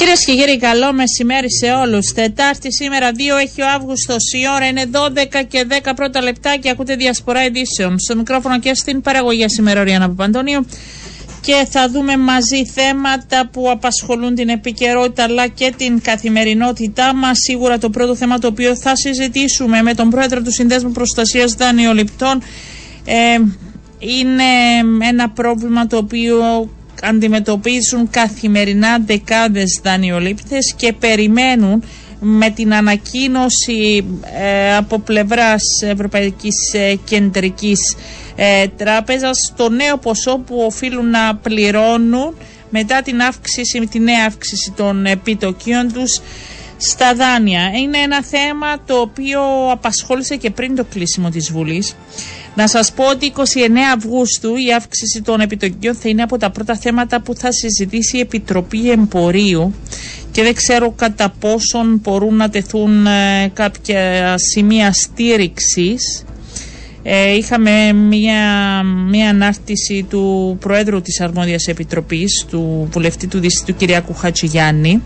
Κυρίες και κύριοι, καλό μεσημέρι σε όλους. Τετάρτη σήμερα, 2 έχει ο Αύγουστος. Η ώρα είναι 12 και 10 πρώτα λεπτά και ακούτε διασπορά ειδήσεων. Στο μικρόφωνο και στην παραγωγή σήμερα, Ριάννα Παπαντονίου. Και θα δούμε μαζί θέματα που απασχολούν την επικαιρότητα αλλά και την καθημερινότητά μας. Σίγουρα το πρώτο θέμα το οποίο θα συζητήσουμε με τον πρόεδρο του Συνδέσμου Προστασίας Δανειοληπτών ε, είναι ένα πρόβλημα το οποίο αντιμετωπίζουν καθημερινά δεκάδες δανειολήπτες και περιμένουν με την ανακοίνωση ε, από πλευράς Ευρωπαϊκής ε, Κεντρικής ε, Τράπεζας το νέο ποσό που οφείλουν να πληρώνουν μετά την αύξηση, τη νέα αύξηση των επιτοκίων τους στα δάνεια. Είναι ένα θέμα το οποίο απασχόλησε και πριν το κλείσιμο της Βουλής. Να σας πω ότι 29 Αυγούστου η αύξηση των επιτοκίων θα είναι από τα πρώτα θέματα που θα συζητήσει η Επιτροπή Εμπορίου και δεν ξέρω κατά πόσον μπορούν να τεθούν ε, κάποια σημεία στήριξης. Ε, είχαμε μια, μια ανάρτηση του Προέδρου της Αρμόδιας Επιτροπής, του βουλευτή του Δυσίτου Κυριακού Χατζηγιάννη,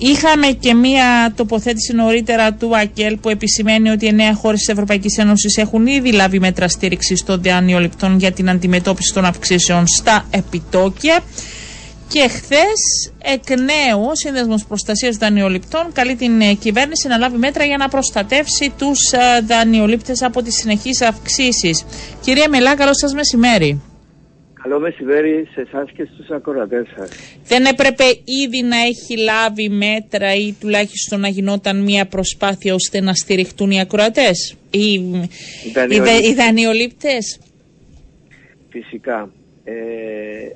Είχαμε και μία τοποθέτηση νωρίτερα του ΑΚΕΛ που επισημαίνει ότι εννέα χώρες της Ευρωπαϊκής Ένωσης έχουν ήδη λάβει μέτρα στήριξης των δανειοληπτών για την αντιμετώπιση των αυξήσεων στα επιτόκια. Και χθες, εκ νέου, ο Σύνδεσμος Προστασίας Δανειοληπτών καλεί την ε, κυβέρνηση να λάβει μέτρα για να προστατεύσει τους ε, δανειολήπτες από τις συνεχείς αυξήσεις. Κυρία Μελά, καλό σας μεσημέρι. Καλό μεσημέρι σε εσάς και στους ακροατές σας. Δεν έπρεπε ήδη να έχει λάβει μέτρα ή τουλάχιστον να γινόταν μια προσπάθεια ώστε να στηριχτούν οι ακροατές, οι, οι, δανειολήπτες; Φυσικά. Ε,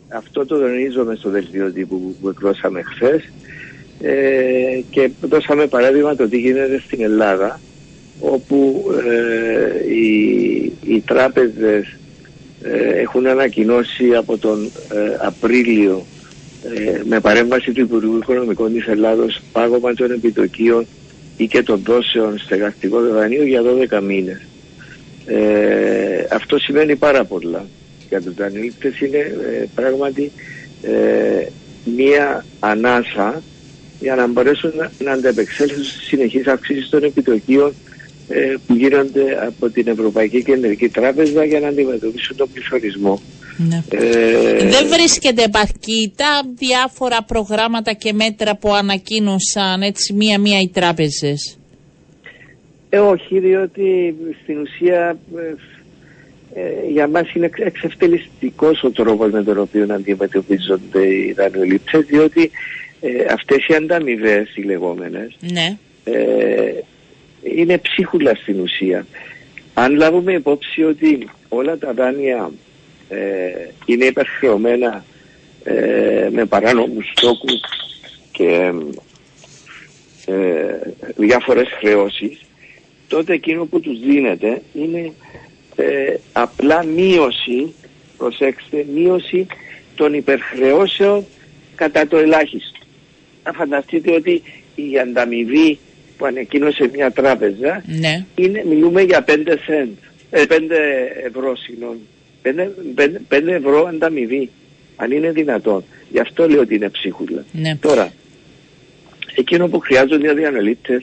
αυτό το τονίζομαι στο δελτίο τύπου που εκδώσαμε χθες ε, και δώσαμε παράδειγμα το τι γίνεται στην Ελλάδα όπου ε, οι, οι τράπεζες ε, έχουν ανακοινώσει από τον ε, Απρίλιο ε, με παρέμβαση του Υπουργού Οικονομικών της Ελλάδος πάγωμα των επιτοκίων ή και των δόσεων στεγαστικό δανείο για 12 μήνες. αυτό σημαίνει πάρα πολλά. Για τους δανείληκτες είναι πράγματι μία ανάσα για να μπορέσουν να, να ανταπεξέλθουν στις συνεχείς αυξήσεις των επιτοκίων ε, που γίνονται από την Ευρωπαϊκή Κεντρική Τράπεζα για να αντιμετωπίσουν τον πληθωρισμό. Ναι. Ε, Δεν βρίσκεται επαρκή τα διάφορα προγράμματα και μέτρα που ανακοίνωσαν έτσι μία-μία οι τράπεζες; Ε, όχι, διότι στην ουσία ε, για μας είναι εξευτελιστικός ο τρόπος με τον οποίο αντιμετωπίζονται οι δανειολήπτες διότι ε, αυτές οι ανταμοιβές οι λεγόμενες ναι. ε, είναι ψίχουλα στην ουσία. Αν λάβουμε υπόψη ότι όλα τα δάνεια ε, είναι υπερχρεωμένα ε, με παράνομους στόκους και ε, διάφορες χρεώσεις, τότε εκείνο που τους δίνεται είναι ε, απλά μείωση, προσέξτε, μείωση των υπερχρεώσεων κατά το ελάχιστο. Να φανταστείτε ότι η ανταμοιβή που ανακοίνωσε μια τράπεζα ναι. είναι, μιλούμε για 5, cent, 5 ε, ευρώ συγγνώμη. 5, 5, ευρώ ανταμοιβή, αν είναι δυνατόν. Γι' αυτό λέω ότι είναι ψίχουλα. Ναι. Τώρα, εκείνο που χρειάζονται οι δανειολήπτες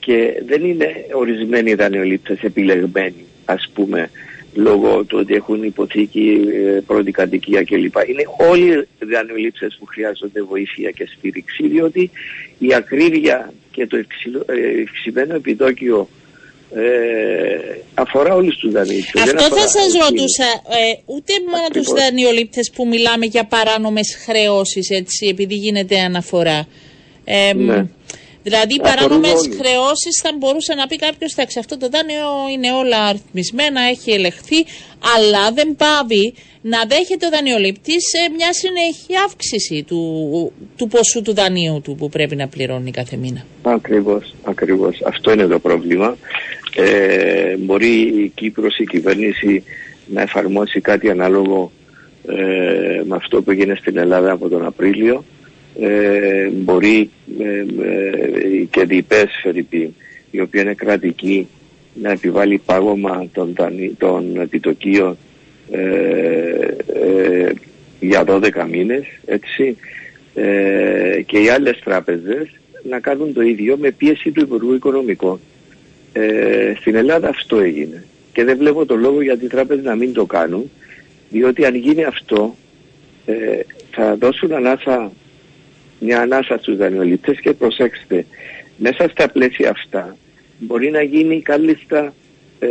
και δεν είναι ορισμένοι δανειολήπτες επιλεγμένοι, ας πούμε, λόγω του ότι έχουν υποθήκη, ε, πρώτη κατοικία κλπ. Είναι όλοι οι δανειολήψεις που χρειάζονται βοήθεια και στήριξη, διότι η ακρίβεια και το ευξημένο επιτόκιο ε, αφορά όλους τους δανείτες. Αυτό θα σας ρωτούσα, ε, ούτε μόνο τους δανειολήπτες που μιλάμε για παράνομες χρεώσεις, έτσι, επειδή γίνεται αναφορά. Ε, ναι. Δηλαδή, οι παράνομες χρεώσεις θα μπορούσε να πει κάποιος: Εντάξει, αυτό το δάνειο είναι όλα αριθμισμένα, έχει ελεχθεί, αλλά δεν πάβει να δέχεται ο δανειολήπτη μια συνεχή αύξηση του, του ποσού του δανείου του που πρέπει να πληρώνει κάθε μήνα. Ακριβώς, ακριβώς. Αυτό είναι το πρόβλημα. Ε, μπορεί η Κύπρος, η κυβέρνηση να εφαρμόσει κάτι ανάλογο ε, με αυτό που έγινε στην Ελλάδα από τον Απρίλιο ε, μπορεί ε, ε, και διπές η οποία είναι κρατική να επιβάλλει πάγωμα των, των επιτοκίων ε, ε, για 12 μήνες έτσι ε, και οι άλλες τράπεζες να κάνουν το ίδιο με πίεση του Υπουργού Οικονομικών. Ε, στην Ελλάδα αυτό έγινε. Και δεν βλέπω το λόγο για οι τράπεζες να μην το κάνουν, διότι αν γίνει αυτό ε, θα δώσουν ανάσα, μια ανάσα στους δανειολήπτες και προσέξτε, μέσα στα πλαίσια αυτά μπορεί να γίνει κάλλιστα ε,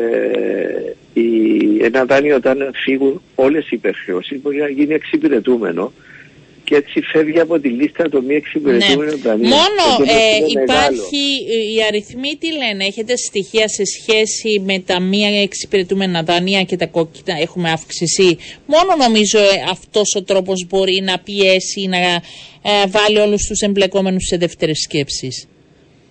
η, ένα δάνειο όταν φύγουν όλες οι υπερχρεώσεις μπορεί να γίνει εξυπηρετούμενο και έτσι φεύγει από τη λίστα το μη εξυπηρετούμενο ναι. δανείο. Μόνο ε, υπάρχει, οι αριθμοί τι λένε, έχετε στοιχεία σε σχέση με τα μη εξυπηρετούμενα δάνεια και τα κόκκινα έχουμε αύξηση; Μόνο νομίζω ε, αυτός ο τρόπος μπορεί να πιέσει, να ε, βάλει όλους τους εμπλεκόμενους σε δεύτερες σκέψεις.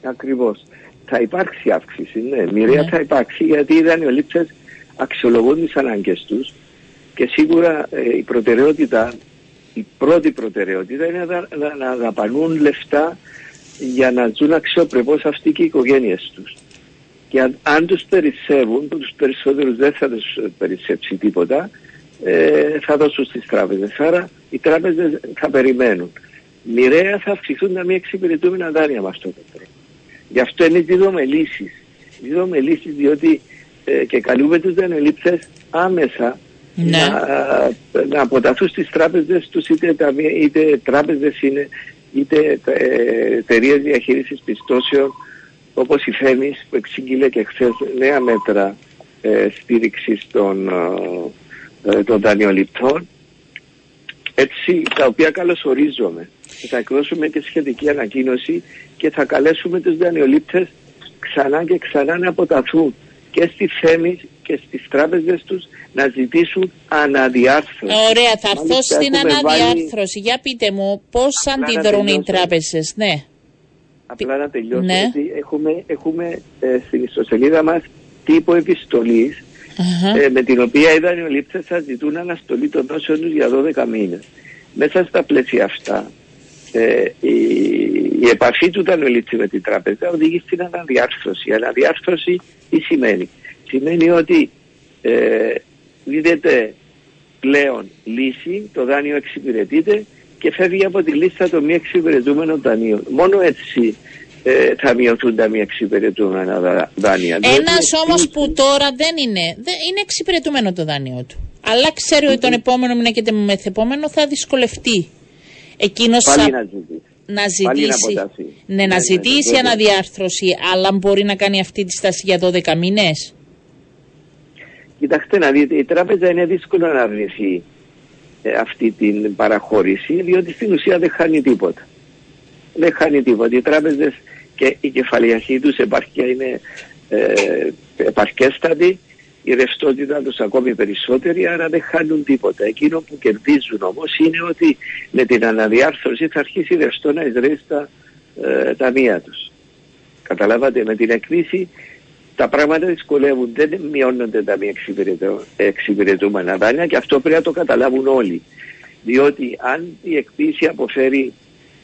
Ακριβώς. Θα υπάρξει αύξηση, ναι. Μοιραία ναι. θα υπάρξει γιατί οι δανειολήψεις αξιολογούν τις ανάγκες τους και σίγουρα ε, η προτεραιότητα η πρώτη προτεραιότητα είναι να, να, να δαπανούν λεφτά για να ζουν αξιοπρεπώς αυτοί και οι οικογένειες τους. Και αν, αν τους περισσεύουν, που τους περισσότερους δεν θα τους περισσέψει τίποτα, ε, θα δώσουν στις τράπεζες. Άρα οι τράπεζες θα περιμένουν. Μοιραία θα αυξηθούν τα μη εξυπηρετούμενα δάνεια με αυτόν τον τρόπο. Γι' αυτό εμείς δίδουμε λύσεις. Δίδουμε λύσεις διότι ε, και καλούμε τους δανειολήψες άμεσα ναι. να, να αποταθούν στις τράπεζες τους είτε, είτε τράπεζες είναι είτε ε, εταιρείες διαχείρισης πιστώσεων όπως η Φέμης που εξήγηλε και χθες νέα μέτρα ε, στήριξης των, ε, των δανειοληπτών έτσι τα οποία καλωσορίζουμε. Θα εκδώσουμε και σχετική ανακοίνωση και θα καλέσουμε τους δανειολήπτες ξανά και ξανά να αποταθούν και στη Φέμη και στις τράπεζες τους να ζητήσουν αναδιάρθρωση. Ωραία, θα έρθω στην αναδιάρθρωση. Για πείτε μου πώς αντιδρούν οι τράπεζες, ναι. Απλά να τελειώσω, ναι. γιατί έχουμε, έχουμε ε, στην ιστοσελίδα μας τύπο επιστολής ε, με την οποία οι δανειολήπτες θα ζητούν αναστολή των δόσεων τους για 12 μήνες. Μέσα στα πλαίσια αυτά ε, η, η επαφή του δανειολήπτη με την τράπεζα οδηγεί στην αναδιάρθρωση. Η αναδιάρθρωση τι σημαίνει; Σημαίνει ότι ε, δίδεται πλέον λύση, το δάνειο εξυπηρετείται και φεύγει από τη λίστα των μη εξυπηρετούμενων δανείων. Μόνο έτσι ε, θα μειωθούν τα μη εξυπηρετούμενα δάνεια. Ένας όμως που τώρα δεν είναι, δεν είναι εξυπηρετούμενο το δάνειο του. Αλλά ξέρει ότι τον επόμενο μήνα και το μεθεπόμενο θα δυσκολευτεί. Εκείνος Πάλι να ζητήσει. Να ζητήσει, ναι, να ναι, ναι, ζητήσει ναι, αναδιάρθρωση, αλλά μπορεί να κάνει αυτή τη στάση για 12 μήνες; Κοιτάξτε να δείτε, η τράπεζα είναι δύσκολο να αρνηθεί ε, αυτή την παραχώρηση, διότι στην ουσία δεν χάνει τίποτα. Δεν χάνει τίποτα. Οι τράπεζες και η κεφαλιακή τους επαρκεία είναι ε, επαρκέστατη, η ρευστότητα τους ακόμη περισσότερη, άρα δεν χάνουν τίποτα. Εκείνο που κερδίζουν όμως είναι ότι με την αναδιάρθρωση θα αρχίσει η ρευστό να εισραίει στα ε, ταμεία τους. Καταλάβατε, με την εκκρίση τα πράγματα δυσκολεύουν, δεν μειώνονται τα μη εξυπηρετούμενα δάνεια και αυτό πρέπει να το καταλάβουν όλοι. Διότι αν η εκπίση αποφέρει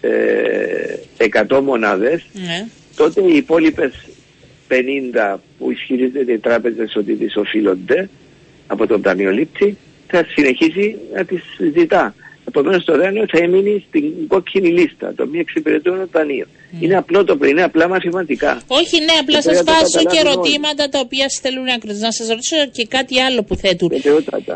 ε, 100 μονάδες, ναι. τότε οι υπόλοιπες 50 που ισχυρίζεται οι τράπεζες ότι τις οφείλονται από τον δανειολήπτη θα συνεχίσει να τις ζητά. Επομένως το δάνειο θα έμεινε στην κόκκινη λίστα, το μη εξυπηρετούμενο δανείο. Mm. Είναι απλό το πρωί, είναι απλά μαθηματικά. Όχι, ναι, απλά σας βάζω και ερωτήματα τα οποία στέλνουν άκρε. Να σας ρωτήσω και κάτι άλλο που θέτουν.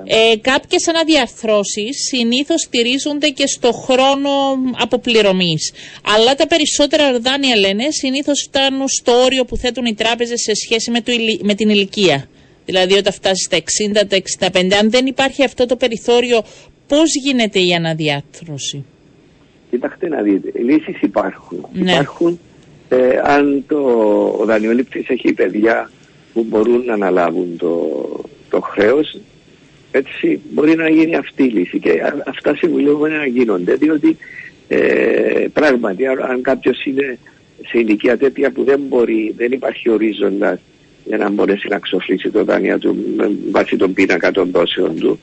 Ε, Κάποιες αναδιαρθρώσεις συνήθως στηρίζονται και στο χρόνο αποπληρωμής. Αλλά τα περισσότερα δάνεια λένε συνήθως φτάνουν στο όριο που θέτουν οι τράπεζες σε σχέση με, το, με την ηλικία. Δηλαδή όταν φτάσεις στα 60, τα 65, αν δεν υπάρχει αυτό το περιθώριο Πώς γίνεται η αναδιάρθρωση; Κοιτάξτε να δείτε, λύσεις υπάρχουν. Ναι. Υπάρχουν ε, αν το, ο δανειολήπτης έχει παιδιά που μπορούν να αναλάβουν το, το χρέος, έτσι μπορεί να γίνει αυτή η λύση και αυτά συμβουλεύουμε να γίνονται διότι ε, πράγματι αν κάποιος είναι σε ηλικία τέτοια που δεν μπορεί, δεν υπάρχει ορίζοντας για να μπορέσει να ξοφλήσει το δάνειο του βάσει των πίνακα των δόσεων του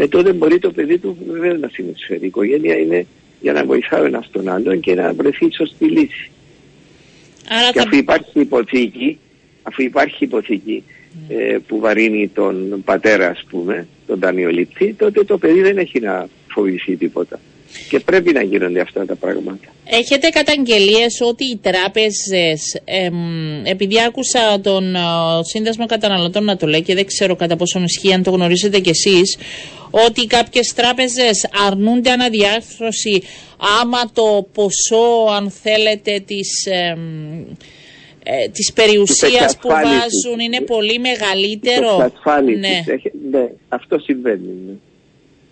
ε, τότε μπορεί το παιδί του βέβαια να συνεισφέρει. Η οικογένεια είναι για να βοηθάει ένας τον άλλον και να βρεθεί σωστή λύση. Άρα και αφού υπάρχει υποθήκη, αφού υπάρχει υποθήκη ε, που βαρύνει τον πατέρα ας πούμε, τον δανειολήπτη, τότε το παιδί δεν έχει να φοβηθεί τίποτα. Και πρέπει να γίνονται αυτά τα πράγματα. Έχετε καταγγελίες ότι οι τράπεζες, επειδή άκουσα τον ε, Σύνδεσμο Καταναλωτών να το λέει και δεν ξέρω κατά πόσο ισχύει αν το γνωρίζετε κι εσείς, ότι κάποιες τράπεζες αρνούνται αναδιάρθρωση άμα το ποσό, αν θέλετε, της, ε, της περιουσίας που βάζουν είναι πολύ μεγαλύτερο. Ναι. ναι, αυτό συμβαίνει. Ναι.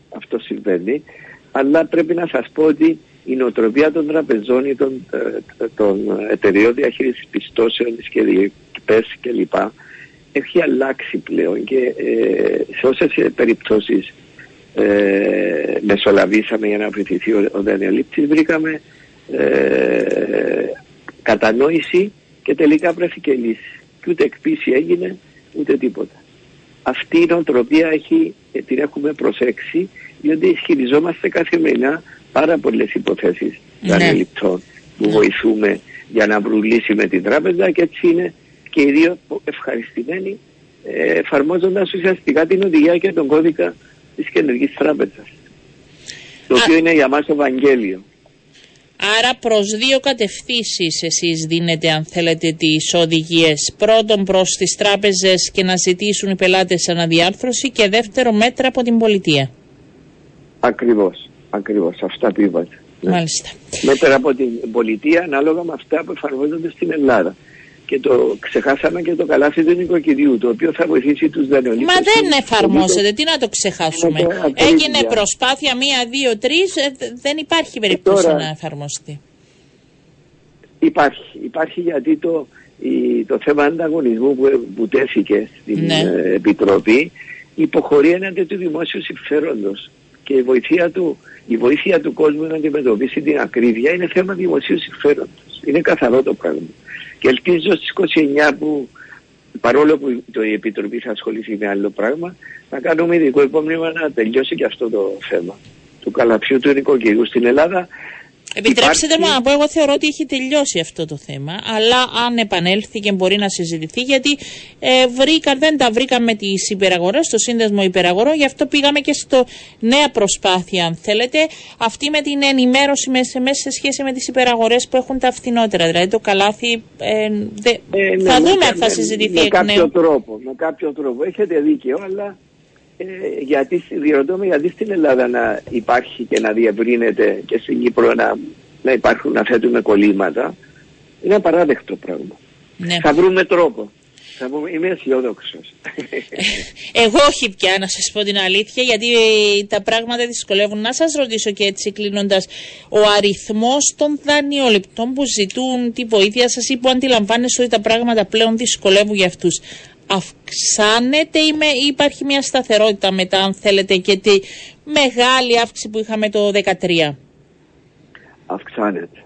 Αυτό συμβαίνει αλλά πρέπει να σας πω ότι η νοοτροπία των τραπεζών ή των, ε, των εταιρείων διαχείρισης πιστώσεων, της ΚΕΠΕΣ κλπ. έχει αλλάξει πλέον και ε, σε όσες περιπτώσεις ε, μεσολαβήσαμε για να βοηθηθεί ο, ο Δανειολήπτης βρήκαμε ε, κατανόηση και τελικά βρέθηκε λύση. Και ούτε εκπίση έγινε ούτε τίποτα. Αυτή η νοοτροπία έχει, την έχουμε προσέξει διότι ισχυριζόμαστε καθημερινά πάρα πολλές υποθέσεις ναι. δανειοληπτών που βοηθούμε για να βρουν λύση με την τράπεζα και έτσι είναι και οι δύο ευχαριστημένοι ε, εφαρμόζοντας ουσιαστικά την οδηγία και τον κώδικα της κεντρικής τράπεζας το οποίο είναι για μας Ευαγγέλιο. Άρα προς δύο κατευθύνσεις εσείς δίνετε αν θέλετε τις οδηγίες. Πρώτον προς τις τράπεζες και να ζητήσουν οι πελάτες αναδιάρθρωση και δεύτερο μέτρα από την πολιτεία. Ακριβώς, ακριβώς, αυτά που είπατε. Ναι. Μάλιστα. Μέτρα από την πολιτεία ανάλογα με αυτά που εφαρμόζονται στην Ελλάδα. Και το ξεχάσαμε και το καλάθι του νοικοκυριού, το οποίο θα βοηθήσει τους δανειολήπτες. Μα δεν εφαρμόζεται, τι να το ξεχάσουμε. Έγινε προσπάθεια μία, δύο, τρεις, ε, δεν υπάρχει περίπτωση να εφαρμοστεί. Υπάρχει, υπάρχει γιατί το, το θέμα ανταγωνισμού που, που τέθηκε στην ναι. Ε, Επιτροπή υποχωρεί έναντι του δημόσιου συμφέροντος και η βοήθεια του, η βοήθεια του κόσμου να αντιμετωπίσει την ακρίβεια είναι θέμα δημοσίου συμφέροντος. Είναι καθαρό το πράγμα. Και ελπίζω στις 29 που παρόλο που το, η Επιτροπή θα ασχοληθεί με άλλο πράγμα, να κάνουμε ειδικό υπόμνημα να τελειώσει και αυτό το θέμα. Του καλαπιού του νοικοκυριού στην Ελλάδα Επιτρέψτε μου να πω, εγώ θεωρώ ότι έχει τελειώσει αυτό το θέμα, αλλά αν επανέλθει και μπορεί να συζητηθεί, γιατί ε, βρήκαν, δεν τα βρήκαν με τις υπεραγορές, στο σύνδεσμο υπεραγορών, γι' αυτό πήγαμε και στο νέα προσπάθεια, αν θέλετε, αυτή με την ενημέρωση μέσα, μέσα σε σχέση με τις υπεραγορές που έχουν τα φθηνότερα. Δηλαδή το καλάθι. Ε, δε, ε, ναι, θα δούμε αν θα συζητηθεί με, με κάποιο τρόπο. Με κάποιο τρόπο. Έχετε δίκιο, αλλά ε, γιατί, διερωτώ με γιατί στην Ελλάδα να υπάρχει και να διευρύνεται και στην Κύπρο να, να υπάρχουν να θέτουμε κολλήματα είναι απαράδεκτο πράγμα. Ναι. Θα βρούμε τρόπο. Θα πούμε, είμαι αισιόδοξος. Εγώ όχι πια να σας πω την αλήθεια, γιατί τα πράγματα δυσκολεύουν. Να σας ρωτήσω και έτσι κλείνοντας, ο αριθμός των δανειοληπτών που ζητούν τη βοήθεια σας ή που αντιλαμβάνεστε ότι τα πράγματα πλέον δυσκολεύουν για αυτούς αυξάνεται ή, με, υπάρχει μια σταθερότητα μετά αν θέλετε και τη μεγάλη αύξηση που είχαμε το 2013. Αυξάνεται.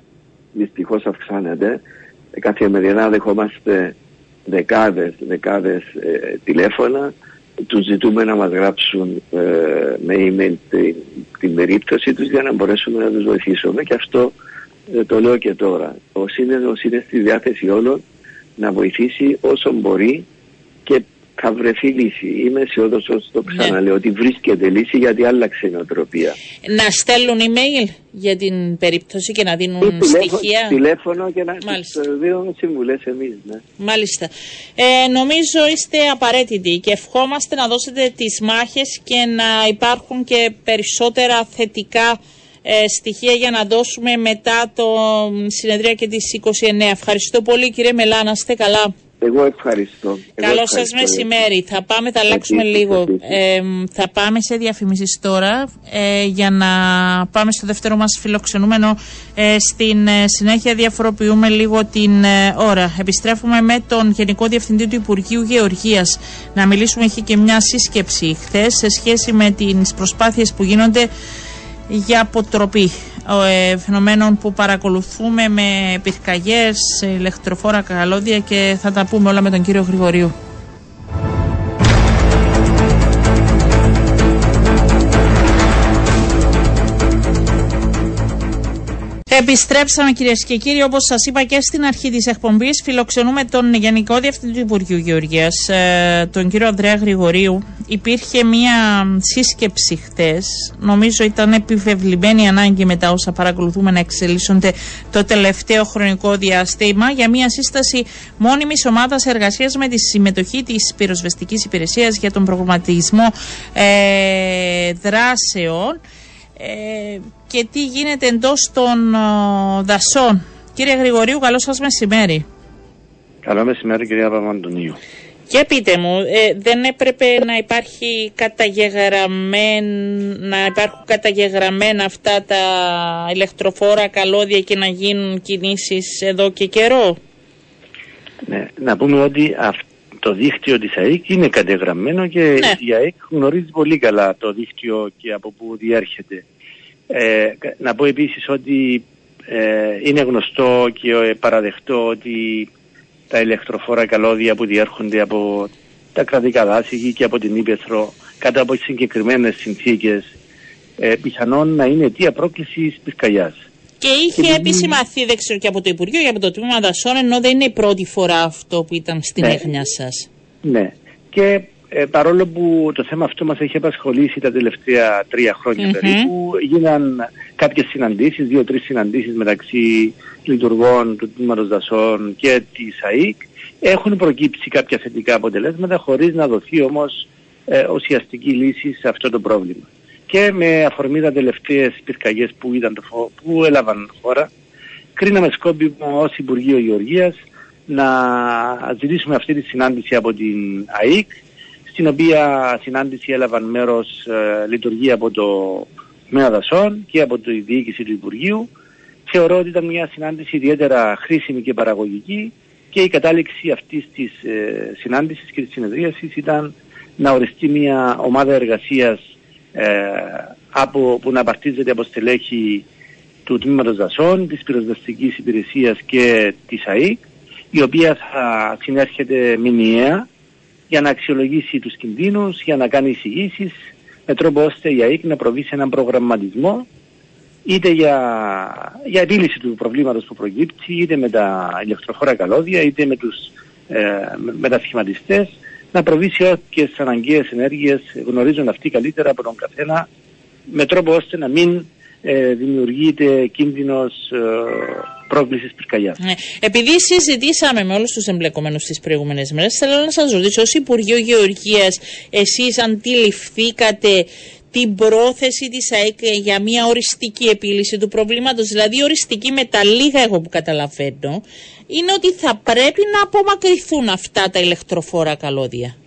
Δυστυχώς αυξάνεται. Καθημερινά δεχόμαστε δεκάδες, δεκάδες ε, τηλέφωνα. Τους ζητούμε να μας γράψουν ε, με email την, την περίπτωση τους για να μπορέσουμε να τους βοηθήσουμε και αυτό ε, το λέω και τώρα. Ο σύνδεσμος είναι στη διάθεση όλων να βοηθήσει όσο μπορεί και θα βρεθεί λύση. Είμαι αισιόδοξος, το ναι. ξαναλέω, ότι βρίσκεται λύση γιατί άλλαξε η νοοτροπία. Να στέλνουν email για την περίπτωση και να δίνουν τηλέφωνο, στοιχεία; Τηλέφωνο και να δίνουν συμβουλές εμείς. Ναι. Μάλιστα. Ε, νομίζω είστε απαραίτητοι και ευχόμαστε να δώσετε τις μάχες και να υπάρχουν και περισσότερα θετικά ε, στοιχεία για να δώσουμε μετά το συνεδρία και τις 29. Ευχαριστώ πολύ κύριε Μελά, να είστε καλά. Εγώ ευχαριστώ. Καλό σας μεσημέρι. Θα πάμε, θα αλλάξουμε λίγο. Ε, θα πάμε σε διαφημίσεις τώρα ε, για να πάμε στο δεύτερο μας φιλοξενούμενο. Ε, στην ε, συνέχεια διαφοροποιούμε λίγο την ε, ώρα. Επιστρέφουμε με τον Γενικό Διευθυντή του Υπουργείου Γεωργίας να μιλήσουμε. Έχει και μια σύσκεψη χθες σε σχέση με τις προσπάθειες που γίνονται για αποτροπή ε, φαινομένων που παρακολουθούμε με πυρκαγιές, ηλεκτροφόρα καλώδια και θα τα πούμε όλα με τον κύριο Γρηγορίου. Επιστρέψαμε κυρίες και κύριοι, όπως σας είπα και στην αρχή της εκπομπής, φιλοξενούμε τον Γενικό Διευθυντή του Υπουργείου Γεωργίας, ε, τον κύριο Ανδρέα Γρηγορίου. Υπήρχε μία σύσκεψη χτες, νομίζω ήταν επιβεβλημένη ανάγκη μετά όσα παρακολουθούμε να εξελίσσονται το τελευταίο χρονικό διάστημα, για μία σύσταση μόνιμης ομάδας εργασίας με τη συμμετοχή της πυροσβεστικής υπηρεσίας για τον προγραμματισμό ε, δράσεων. Ε, και τι γίνεται εντός των ε, δασών. Κύριε Γρηγορίου, καλό σας μεσημέρι. Καλό μεσημέρι, κυρία Παπαντονίου. Και πείτε μου, ε, δεν έπρεπε να υπάρχει καταγεγραμμένα, να υπάρχουν καταγεγραμμένα αυτά τα ηλεκτροφόρα καλώδια και να γίνουν κινήσεις εδώ και καιρό; Ναι, να πούμε ότι το δίκτυο της ΑΕΚ είναι κατεγραμμένο και ναι. η ΑΕΚ γνωρίζει πολύ καλά το δίκτυο και από πού διέρχεται. Ε, να πω επίσης ότι ε, είναι γνωστό και παραδεχτό ότι τα ηλεκτροφόρα καλώδια που διέρχονται από τα κρατικά δάση και από την Ήπεθρο κάτω από συγκεκριμένες συνθήκες ε, πιθανόν να είναι αιτία πρόκλησης πυρκαγιάς. Και είχε και επισημαθεί, δεν ξέρω και από το Υπουργείο, και από το Τμήμα Δασών, ενώ δεν είναι η πρώτη φορά αυτό που ήταν στην ναι. έγνοια σας. Ναι. Και ε, παρόλο που το θέμα αυτό μας έχει απασχολήσει τα τελευταία τρία χρόνια περίπου, γίναν κάποιες συναντήσεις, δύο-τρεις συναντήσεις μεταξύ λειτουργών του Τμήματος Δασών και της ΑΕΚ. Έχουν προκύψει κάποια θετικά αποτελέσματα χωρίς να δοθεί όμως ε, ουσιαστική λύση σε αυτό το πρόβλημα. Και με αφορμή τα τελευταίες πυρκαγιές που, που έλαβαν χώρα, κρίναμε σκόπιμο ως Υπουργείο Γεωργίας να ζητήσουμε αυτή τη συνάντηση από την ΑΕΚ στην οποία συνάντηση έλαβαν μέρος ε, λειτουργία από το ΜΕΑ Δασών και από τη διοίκηση του Υπουργείου. Θεωρώ ότι ήταν μια συνάντηση ιδιαίτερα χρήσιμη και παραγωγική και η κατάληξη αυτής της ε, συνάντησης και της συνεδρίασης ήταν να οριστεί μια ομάδα εργασίας ε, από, που να απαρτίζεται από στελέχη του Τμήματος Δασών, της Πυροσβεστικής Υπηρεσίας και της ΑΕΚ, η οποία θα συνέρχεται μηνιαία για να αξιολογήσει τους κινδύνους, για να κάνει εισηγήσεις με τρόπο ώστε η ΑΕΚ να προβεί σε έναν προγραμματισμό είτε για, για επίλυση του προβλήματος που προκύπτει, είτε με τα ηλεκτροφόρα καλώδια, είτε με τους ε, μετασχηματιστές, να προβεί σε όποιες αναγκαίες ενέργειες γνωρίζουν αυτοί καλύτερα από τον καθένα, με τρόπο ώστε να μην ε, δημιουργείται κίνδυνος ε, πρόκλησης πυρκαγιάς. Ναι. Επειδή συζητήσαμε με όλους τους εμπλεκομένους τις προηγούμενες μέρες, θέλω να σας ρωτήσω, ως Υπουργείο Γεωργίας, εσείς αντιληφθήκατε την πρόθεση της ΑΕΚ για μια οριστική επίλυση του προβλήματος, δηλαδή οριστική με τα λίγα εγώ που καταλαβαίνω, είναι ότι θα πρέπει να απομακρυνθούν αυτά τα ηλεκτροφόρα καλώδια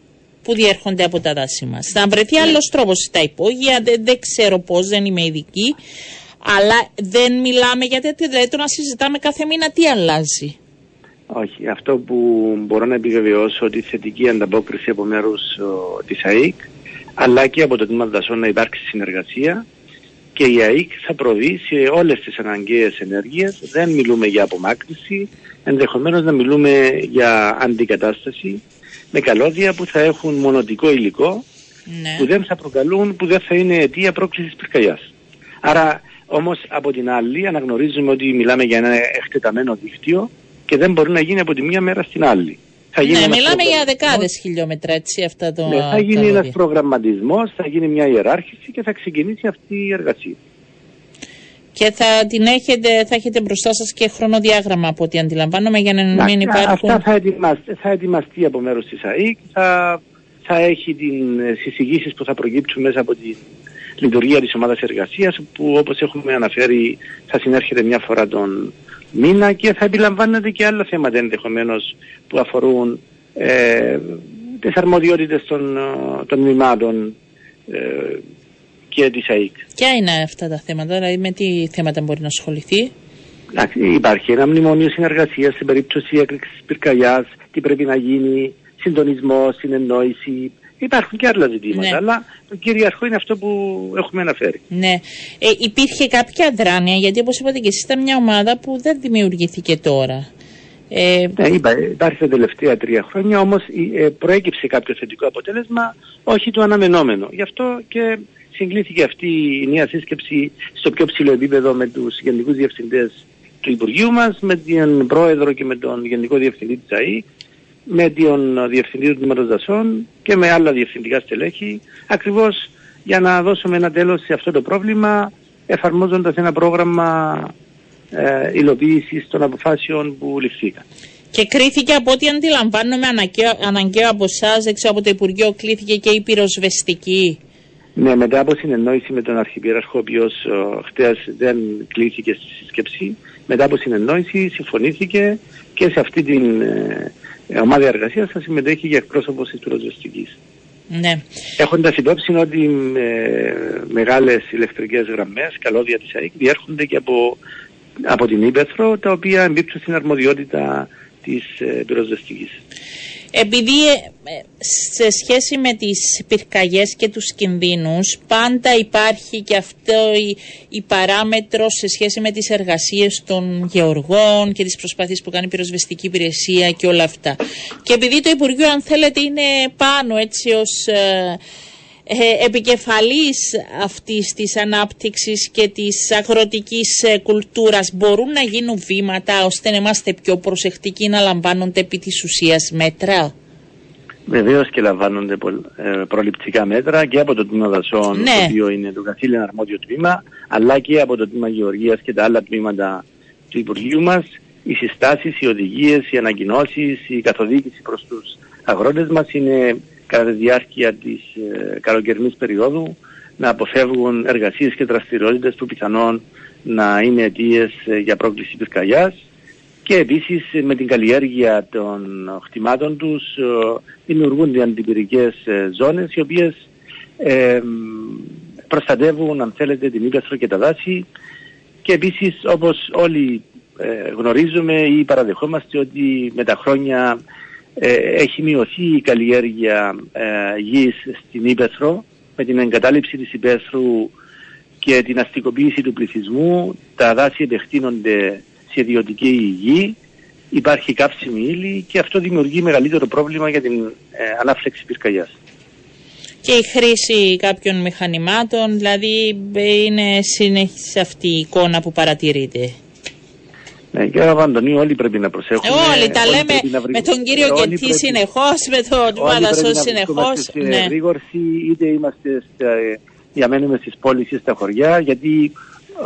που διέρχονται από τα δάση μας. Θα βρεθεί ναι. άλλος τρόπος στα υπόγεια, δεν, δεν ξέρω πώς, δεν είμαι ειδική, αλλά δεν μιλάμε για τέτοιο, δηλαδή το να συζητάμε κάθε μήνα τι αλλάζει. Όχι, αυτό που μπορώ να επιβεβαιώσω ότι η θετική ανταπόκριση από μέρους της ΑΕΚ αλλά και από το Τμήμα Δασών να υπάρξει συνεργασία και η ΑΕΚ θα προβεί σε όλες τις αναγκαίες ενέργειες. Δεν μιλούμε για απομάκρυση, ενδεχομένως να μιλούμε για αντικατάσταση με καλώδια που θα έχουν μονοτικό υλικό ναι. που δεν θα προκαλούν, που δεν θα είναι αιτία πρόκλησης πυρκαγιάς. Άρα όμως από την άλλη αναγνωρίζουμε ότι μιλάμε για ένα εκτεταμένο δίκτυο και δεν μπορεί να γίνει από τη μία μέρα στην άλλη. Θα γίνει ναι, μιλάμε για δεκάδες χιλιόμετρα έτσι αυτά το. Ναι, θα γίνει ένας προγραμματισμός, θα γίνει μια ιεράρχηση και θα ξεκινήσει αυτή η εργασία. Και θα την έχετε, θα έχετε μπροστά σας και χρονοδιάγραμμα από ό,τι αντιλαμβάνομαι για να, να μην υπάρχουν. Αυτά θα ετοιμαστεί, θα ετοιμαστεί από μέρος της ΑΕΚ, θα, θα έχει τι συζητήσεις που θα προκύψουν μέσα από την λειτουργία της ομάδας εργασίας που όπως έχουμε αναφέρει θα συνέρχεται μια φορά τον μήνα και θα επιλαμβάνεται και άλλα θέματα ενδεχομένως που αφορούν ε, τις αρμοδιότητες των, των μημάτων ε, και της ΑΕΚ. Ποια είναι αυτά τα θέματα, δηλαδή με τι θέματα μπορεί να ασχοληθεί; Υπάρχει ένα μνημόνιο συνεργασίας στην περίπτωση έκρηξης πυρκαγιάς, τι πρέπει να γίνει, συντονισμός, συνεννόηση, Υπάρχουν και άλλα ζητήματα, ναι. αλλά το κυριαρχό είναι αυτό που έχουμε αναφέρει. Ναι. Ε, υπήρχε κάποια δράνεια, γιατί όπως είπατε και εσείς ήταν μια ομάδα που δεν δημιουργήθηκε τώρα. Ε... Ναι, είπα, υπάρχει τα τελευταία τρία χρόνια, όμως ε, προέκυψε κάποιο θετικό αποτέλεσμα, όχι το αναμενόμενο. Γι' αυτό και συγκλήθηκε αυτή η νέα σύσκεψη στο πιο ψηλό επίπεδο με τους γενικούς διευθυντές του Υπουργείου μας, με τον Πρόεδρο και με τον Γενικό Διευθυντή της ΑΗ, με τον Διευθυντή του Τμήματος Δασών και με άλλα διευθυντικά στελέχη, ακριβώς για να δώσουμε ένα τέλος σε αυτό το πρόβλημα, εφαρμόζοντας ένα πρόγραμμα ε, υλοποίησης των αποφάσεων που ληφθήκαν. Και κρίθηκε από ό,τι αντιλαμβάνομαι αναγκαίο από εσάς, έξω από το Υπουργείο, κλήθηκε και η πυροσβεστική. Ναι, μετά από συνεννόηση με τον Αρχιπήραρχο, ο οποίο χτες δεν κλήθηκε στη σύσκεψη, μετά από συνεννόηση συμφωνήθηκε και σε αυτή την ε, ομάδα εργασίας θα συμμετέχει για εκπρόσωπος της πυροσβεστικής. Ναι. Έχοντας υπόψη ότι ε, μεγάλες ηλεκτρικές γραμμές, καλώδια της ΑΕΚ, διέρχονται και από, από την Ήπεθρο, τα οποία εμπίπτουν στην αρμοδιότητα της ε, πυροσβεστικής. Επειδή ε, σε σχέση με τις πυρκαγιές και τους κινδύνους πάντα υπάρχει και αυτό η, η παράμετρο σε σχέση με τις εργασίες των γεωργών και τις προσπάθειες που κάνει η πυροσβεστική υπηρεσία και όλα αυτά. Και επειδή το Υπουργείο αν θέλετε είναι πάνω έτσι ως... Ε, ε, επικεφαλής αυτής της ανάπτυξης και της αγροτικής ε, κουλτούρας μπορούν να γίνουν βήματα ώστε να είμαστε πιο προσεκτικοί να λαμβάνονται επί της ουσίας μέτρα; Βεβαίως και λαμβάνονται ε, προληπτικά μέτρα και από το τμήμα δασών, ναι. το οποίο είναι το καθήλυνα αρμόδιο τμήμα, αλλά και από το τμήμα γεωργίας και τα άλλα τμήματα του Υπουργείου μας. Οι συστάσεις, οι οδηγίες, οι ανακοινώσεις, η καθοδήγηση προς τους αγρότες μας είναι κατά τη διάρκεια της ε, καλοκαιρινής περίοδου να αποφεύγουν εργασίες και δραστηριότητες που πιθανόν να είναι αιτίες ε, για πρόκληση πυρκαγιάς και επίσης ε, με την καλλιέργεια των χτιμάτων τους ε, δημιουργούνται αντιπυρικές ζώνες οι οποίες ε, προστατεύουν αν θέλετε την ύπεθρο και τα δάση. Και επίσης όπως όλοι γνωρίζουμε ή παραδεχόμαστε ότι με τα χρόνια ε, έχει μειωθεί η καλλιέργεια ε, γης στην Ήπεθρο με την εγκατάλειψη της Ήπεθρου και την αστικοποίηση του πληθυσμού. Τα δάση επεκτείνονται σε ιδιωτική γη, υπάρχει καύσιμη ύλη και αυτό δημιουργεί μεγαλύτερο πρόβλημα για την ε, ανάφλεξη πυρκαγιάς. Και η χρήση κάποιων μηχανημάτων, δηλαδή είναι συνέχιση αυτή η εικόνα που παρατηρείται. Ναι, κύριε Αντωνίου, όλοι πρέπει να προσέχουμε. Όλοι τα λέμε με τον κύριο ε, Κετή συνεχώς, με τον Παδασό συνεχώς. Ναι. Γρήγορση, είτε είμαστε για μένουμε στις πόλεις ή στα χωριά, γιατί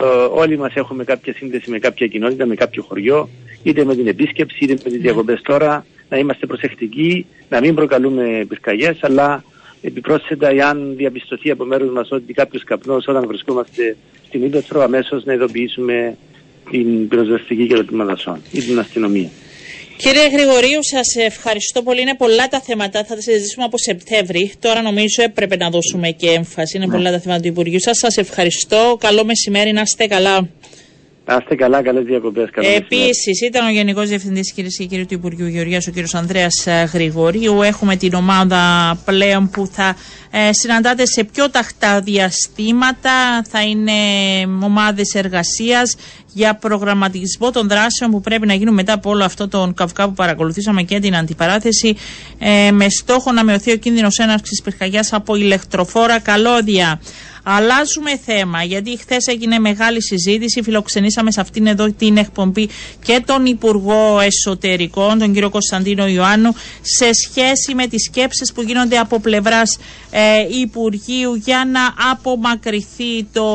ε, όλοι μας έχουμε κάποια σύνδεση με κάποια κοινότητα, με κάποιο χωριό, είτε με την επίσκεψη, είτε με τις ναι. διακοπές τώρα, να είμαστε προσεκτικοί, να μην προκαλούμε πυρκαγιές, αλλά επιπρόσθετα, εάν διαπιστωθεί από μέρους μας ότι κάποιος καπνός όταν βρισκόμαστε στην Ήπεθρο, αμέσως να ειδοποιήσουμε την πυροσβεστική και το τμήμα δασών ή την αστυνομία. Κύριε Γρηγορίου, σας ευχαριστώ πολύ. Είναι πολλά τα θέματα. Θα τα συζητήσουμε από Σεπτέμβρη. Τώρα νομίζω έπρεπε να δώσουμε και έμφαση. Είναι ναι. πολλά τα θέματα του Υπουργείου σας. Σας ευχαριστώ. Καλό μεσημέρι. Να είστε καλά. Να είστε καλά, καλές διακοπές. Επίσης, ήταν ο Γενικός Διευθυντής, κυρίε και κύριοι του Υπουργείου Γεωργίας, ο κύριος Ανδρέας ε, Γρηγορίου. Έχουμε την ομάδα πλέον που θα ε, συναντάτε σε πιο ταχτά διαστήματα. Θα είναι ομάδες εργασίας για προγραμματισμό των δράσεων που πρέπει να γίνουν μετά από όλο αυτό τον καυκά που παρακολουθήσαμε και την αντιπαράθεση ε, με στόχο να μειωθεί ο κίνδυνος έναρξης πυρκαγιάς από ηλεκτροφόρα καλώδια. Αλλάζουμε θέμα, γιατί χθες έγινε μεγάλη συζήτηση. Φιλοξενήσαμε σε αυτήν εδώ την εκπομπή και τον Υπουργό Εσωτερικών, τον κύριο Κωνσταντίνο Ιωάννου, σε σχέση με τις σκέψεις που γίνονται από πλευράς ε, Υπουργείου για να απομακρυθεί το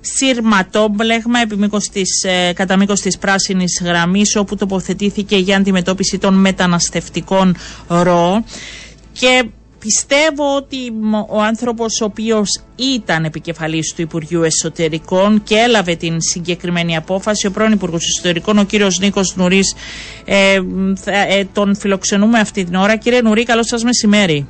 σύρματόμπλεγμα επί μήκος της, ε, κατά μήκος της πράσινης γραμμής, όπου τοποθετήθηκε για αντιμετώπιση των μεταναστευτικών ροών. Και Πιστεύω ότι ο άνθρωπος ο οποίος ήταν επικεφαλής του Υπουργείου Εσωτερικών και έλαβε την συγκεκριμένη απόφαση, ο πρώην Υπουργός Εσωτερικών, ο κύριος Νίκος Νουρής, ε, ε, τον φιλοξενούμε αυτή την ώρα. Κύριε Νουρή, καλό σας μεσημέρι.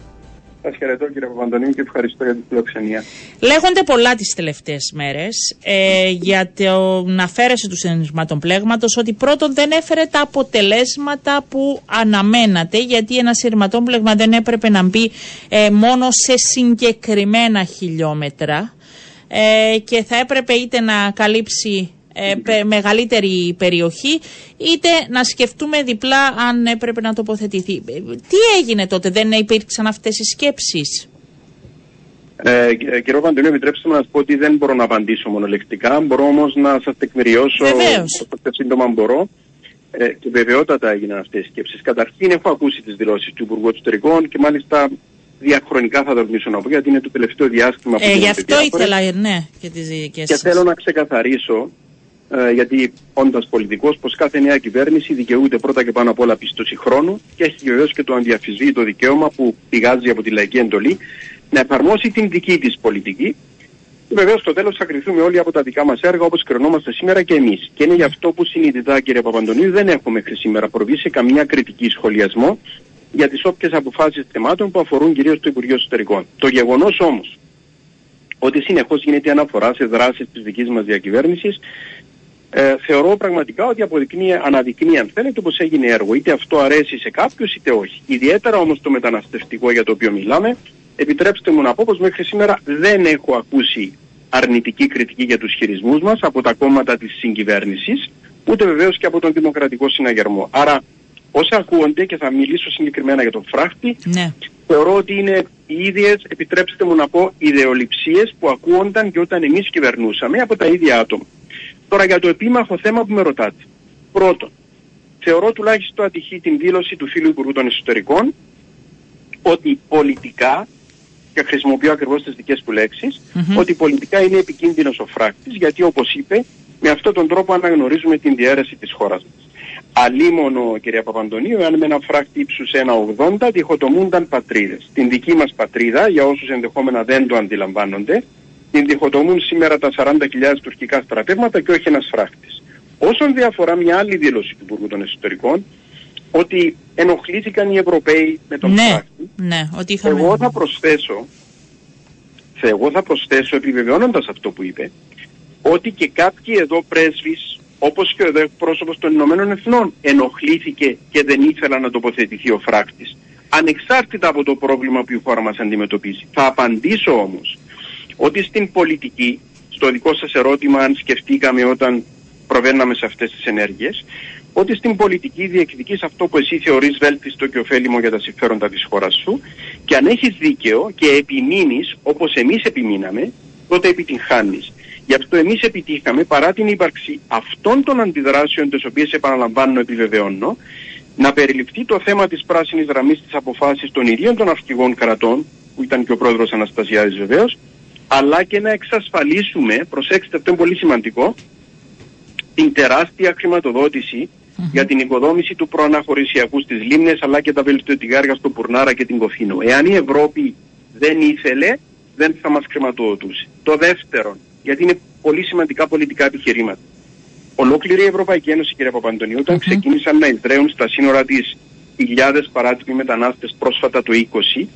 Σας χαιρετώ κύριε Παπαντονίου και ευχαριστώ για την φιλοξενία. Λέγονται πολλά τις τελευταίες μέρες ε, για την αφαίρεση του συνειδηματών πλέγματος ότι πρώτον δεν έφερε τα αποτελέσματα που αναμένατε γιατί ένας πλέγμα δεν έπρεπε να μπει ε, μόνο σε συγκεκριμένα χιλιόμετρα ε, και θα έπρεπε είτε να καλύψει ε, μεγαλύτερη περιοχή, είτε να σκεφτούμε διπλά αν έπρεπε να τοποθετηθεί. Ε, τι έγινε τότε, δεν υπήρξαν αυτές οι σκέψεις; Ε, κύριε Παντελή, επιτρέψτε μου να σας πω ότι δεν μπορώ να απαντήσω μονολεκτικά. Μπορώ όμως να σας τεκμηριώσω όσο πιο σύντομα μπορώ. Ε, και βεβαιότατα έγιναν αυτές οι σκέψεις. Καταρχήν, έχω ακούσει τις δηλώσεις του Υπουργού Εξωτερικών και μάλιστα διαχρονικά θα τολμήσω να πω, γιατί είναι το τελευταίο διάστημα που ε, Γι' αυτό ήθελα, ε, ναι, και τις δικές Και θέλω να ξεκαθαρίσω, ε, γιατί όντας πολιτικός, πως κάθε νέα κυβέρνηση δικαιούται πρώτα και πάνω απ' όλα πίστοση χρόνου και έχει βεβαίως και το αντιαφισβήτητο δικαίωμα που πηγάζει από τη λαϊκή εντολή να εφαρμόσει την δική της πολιτική. Και βεβαίως στο τέλος θα κρυθούμε όλοι από τα δικά μας έργα όπως κρινόμαστε σήμερα και εμείς. Και είναι γι' αυτό που συνειδητά, κύριε Παπαντονίου, δεν έχουμε μέχρι σήμερα προβεί σε καμία κριτική σχολιασμό για τις όποιες αποφάσεις θεμάτων που αφορούν κυρίως το Υπουργείο Εσωτερικών. Το γεγονός όμως ότι συνεχώς γίνεται αναφορά σε δράσεις της δικής μας διακυβέρνησης, ε, θεωρώ πραγματικά ότι αποδεικνύει, αναδεικνύει, αν θέλετε, πως έγινε έργο. Είτε αυτό αρέσει σε κάποιους, είτε όχι. Ιδιαίτερα όμως το μεταναστευτικό για το οποίο μιλάμε, επιτρέψτε μου να πω πως μέχρι σήμερα δεν έχω ακούσει αρνητική κριτική για τους χειρισμούς μας από τα κόμματα της συγκυβέρνησης, ούτε βεβαίως και από τον Δημοκρατικό Συναγερμό. Άρα όσα ακούγονται και θα μιλήσω συγκεκριμένα για τον φράχτη, ναι. θεωρώ ότι είναι οι ίδιες, επιτρέψτε μου να πω, ιδεολειψίες που ακούγονταν και όταν εμείς κυβερνούσαμε από τα ίδια άτομα. Τώρα για το επίμαχο θέμα που με ρωτάτε. Πρώτον, θεωρώ τουλάχιστον ατυχή την δήλωση του φίλου Υπουργού των Εσωτερικών ότι πολιτικά, και χρησιμοποιώ ακριβώς τις δικές του λεξεις ότι πολιτικά είναι επικίνδυνος ο φράκτης, γιατί όπως είπε, με αυτόν τον τρόπο αναγνωρίζουμε την διαίρεση της χώρας μας. Αλίμονο, κυρία Παπαντονίου, αν με ένα φράχτη ύψους 1,80 διχοτομούνταν πατρίδες. Την δική μας πατρίδα, για όσους ενδεχόμενα δεν το αντιλαμβάνονται, την διχοτομούν σήμερα τα 40.000 τουρκικά στρατεύματα και όχι ένας φράχτης. Όσον διαφορά μια άλλη δήλωση του Υπουργού των Εσωτερικών, ότι ενοχλήθηκαν οι Ευρωπαίοι με τον ναι, φράχτη. Ναι, ότι είχαμε... Εγώ θα προσθέσω, εγώ θα προσθέσω επιβεβαιώνοντας αυτό που είπε, ότι και κάποιοι εδώ πρέσβεις όπως και ο εκπρόσωπος των Ηνωμένων Εθνών ενοχλήθηκε και δεν ήθελα να τοποθετηθεί ο φράκτης. Ανεξάρτητα από το πρόβλημα που η χώρα μας αντιμετωπίζει. Θα απαντήσω όμως ότι στην πολιτική, στο δικό σας ερώτημα αν σκεφτήκαμε όταν προβαίναμε σε αυτές τις ενέργειες, ότι στην πολιτική διεκδικείς αυτό που εσύ θεωρείς βέλτιστο και ωφέλιμο για τα συμφέροντα της χώρας σου και αν έχεις δίκαιο και επιμείνεις όπως εμείς επιμείναμε, τότε επιτυγχάνεις. Γι' αυτό εμείς επιτύχαμε παρά την ύπαρξη αυτών των αντιδράσεων τις οποίες επαναλαμβάνω επιβεβαιώνω να περιληφθεί το θέμα της πράσινης γραμμής της αποφάσης των ιδίων των αρχηγών κρατών που ήταν και ο πρόεδρος Αναστασιάδης βεβαίως αλλά και να εξασφαλίσουμε, προσέξτε αυτό είναι πολύ σημαντικό, την τεράστια για την οικοδόμηση του προαναχωρησιακού στις Λίμνες αλλά και τα βελτιωτικά έργα στο Πουρνάρα και την Κοφίνο. Εάν η Ευρώπη δεν ήθελε, δεν θα μας χρηματοδοτούσε. Το δεύτερο, γιατί είναι πολύ σημαντικά πολιτικά επιχειρήματα. Ολόκληρη η Ευρωπαϊκή Ένωση, κύριε Παπαντονίου, όταν ξεκίνησαν να εισδρέουν στα σύνορα της χιλιάδες παράτυποι μετανάστες πρόσφατα το 20,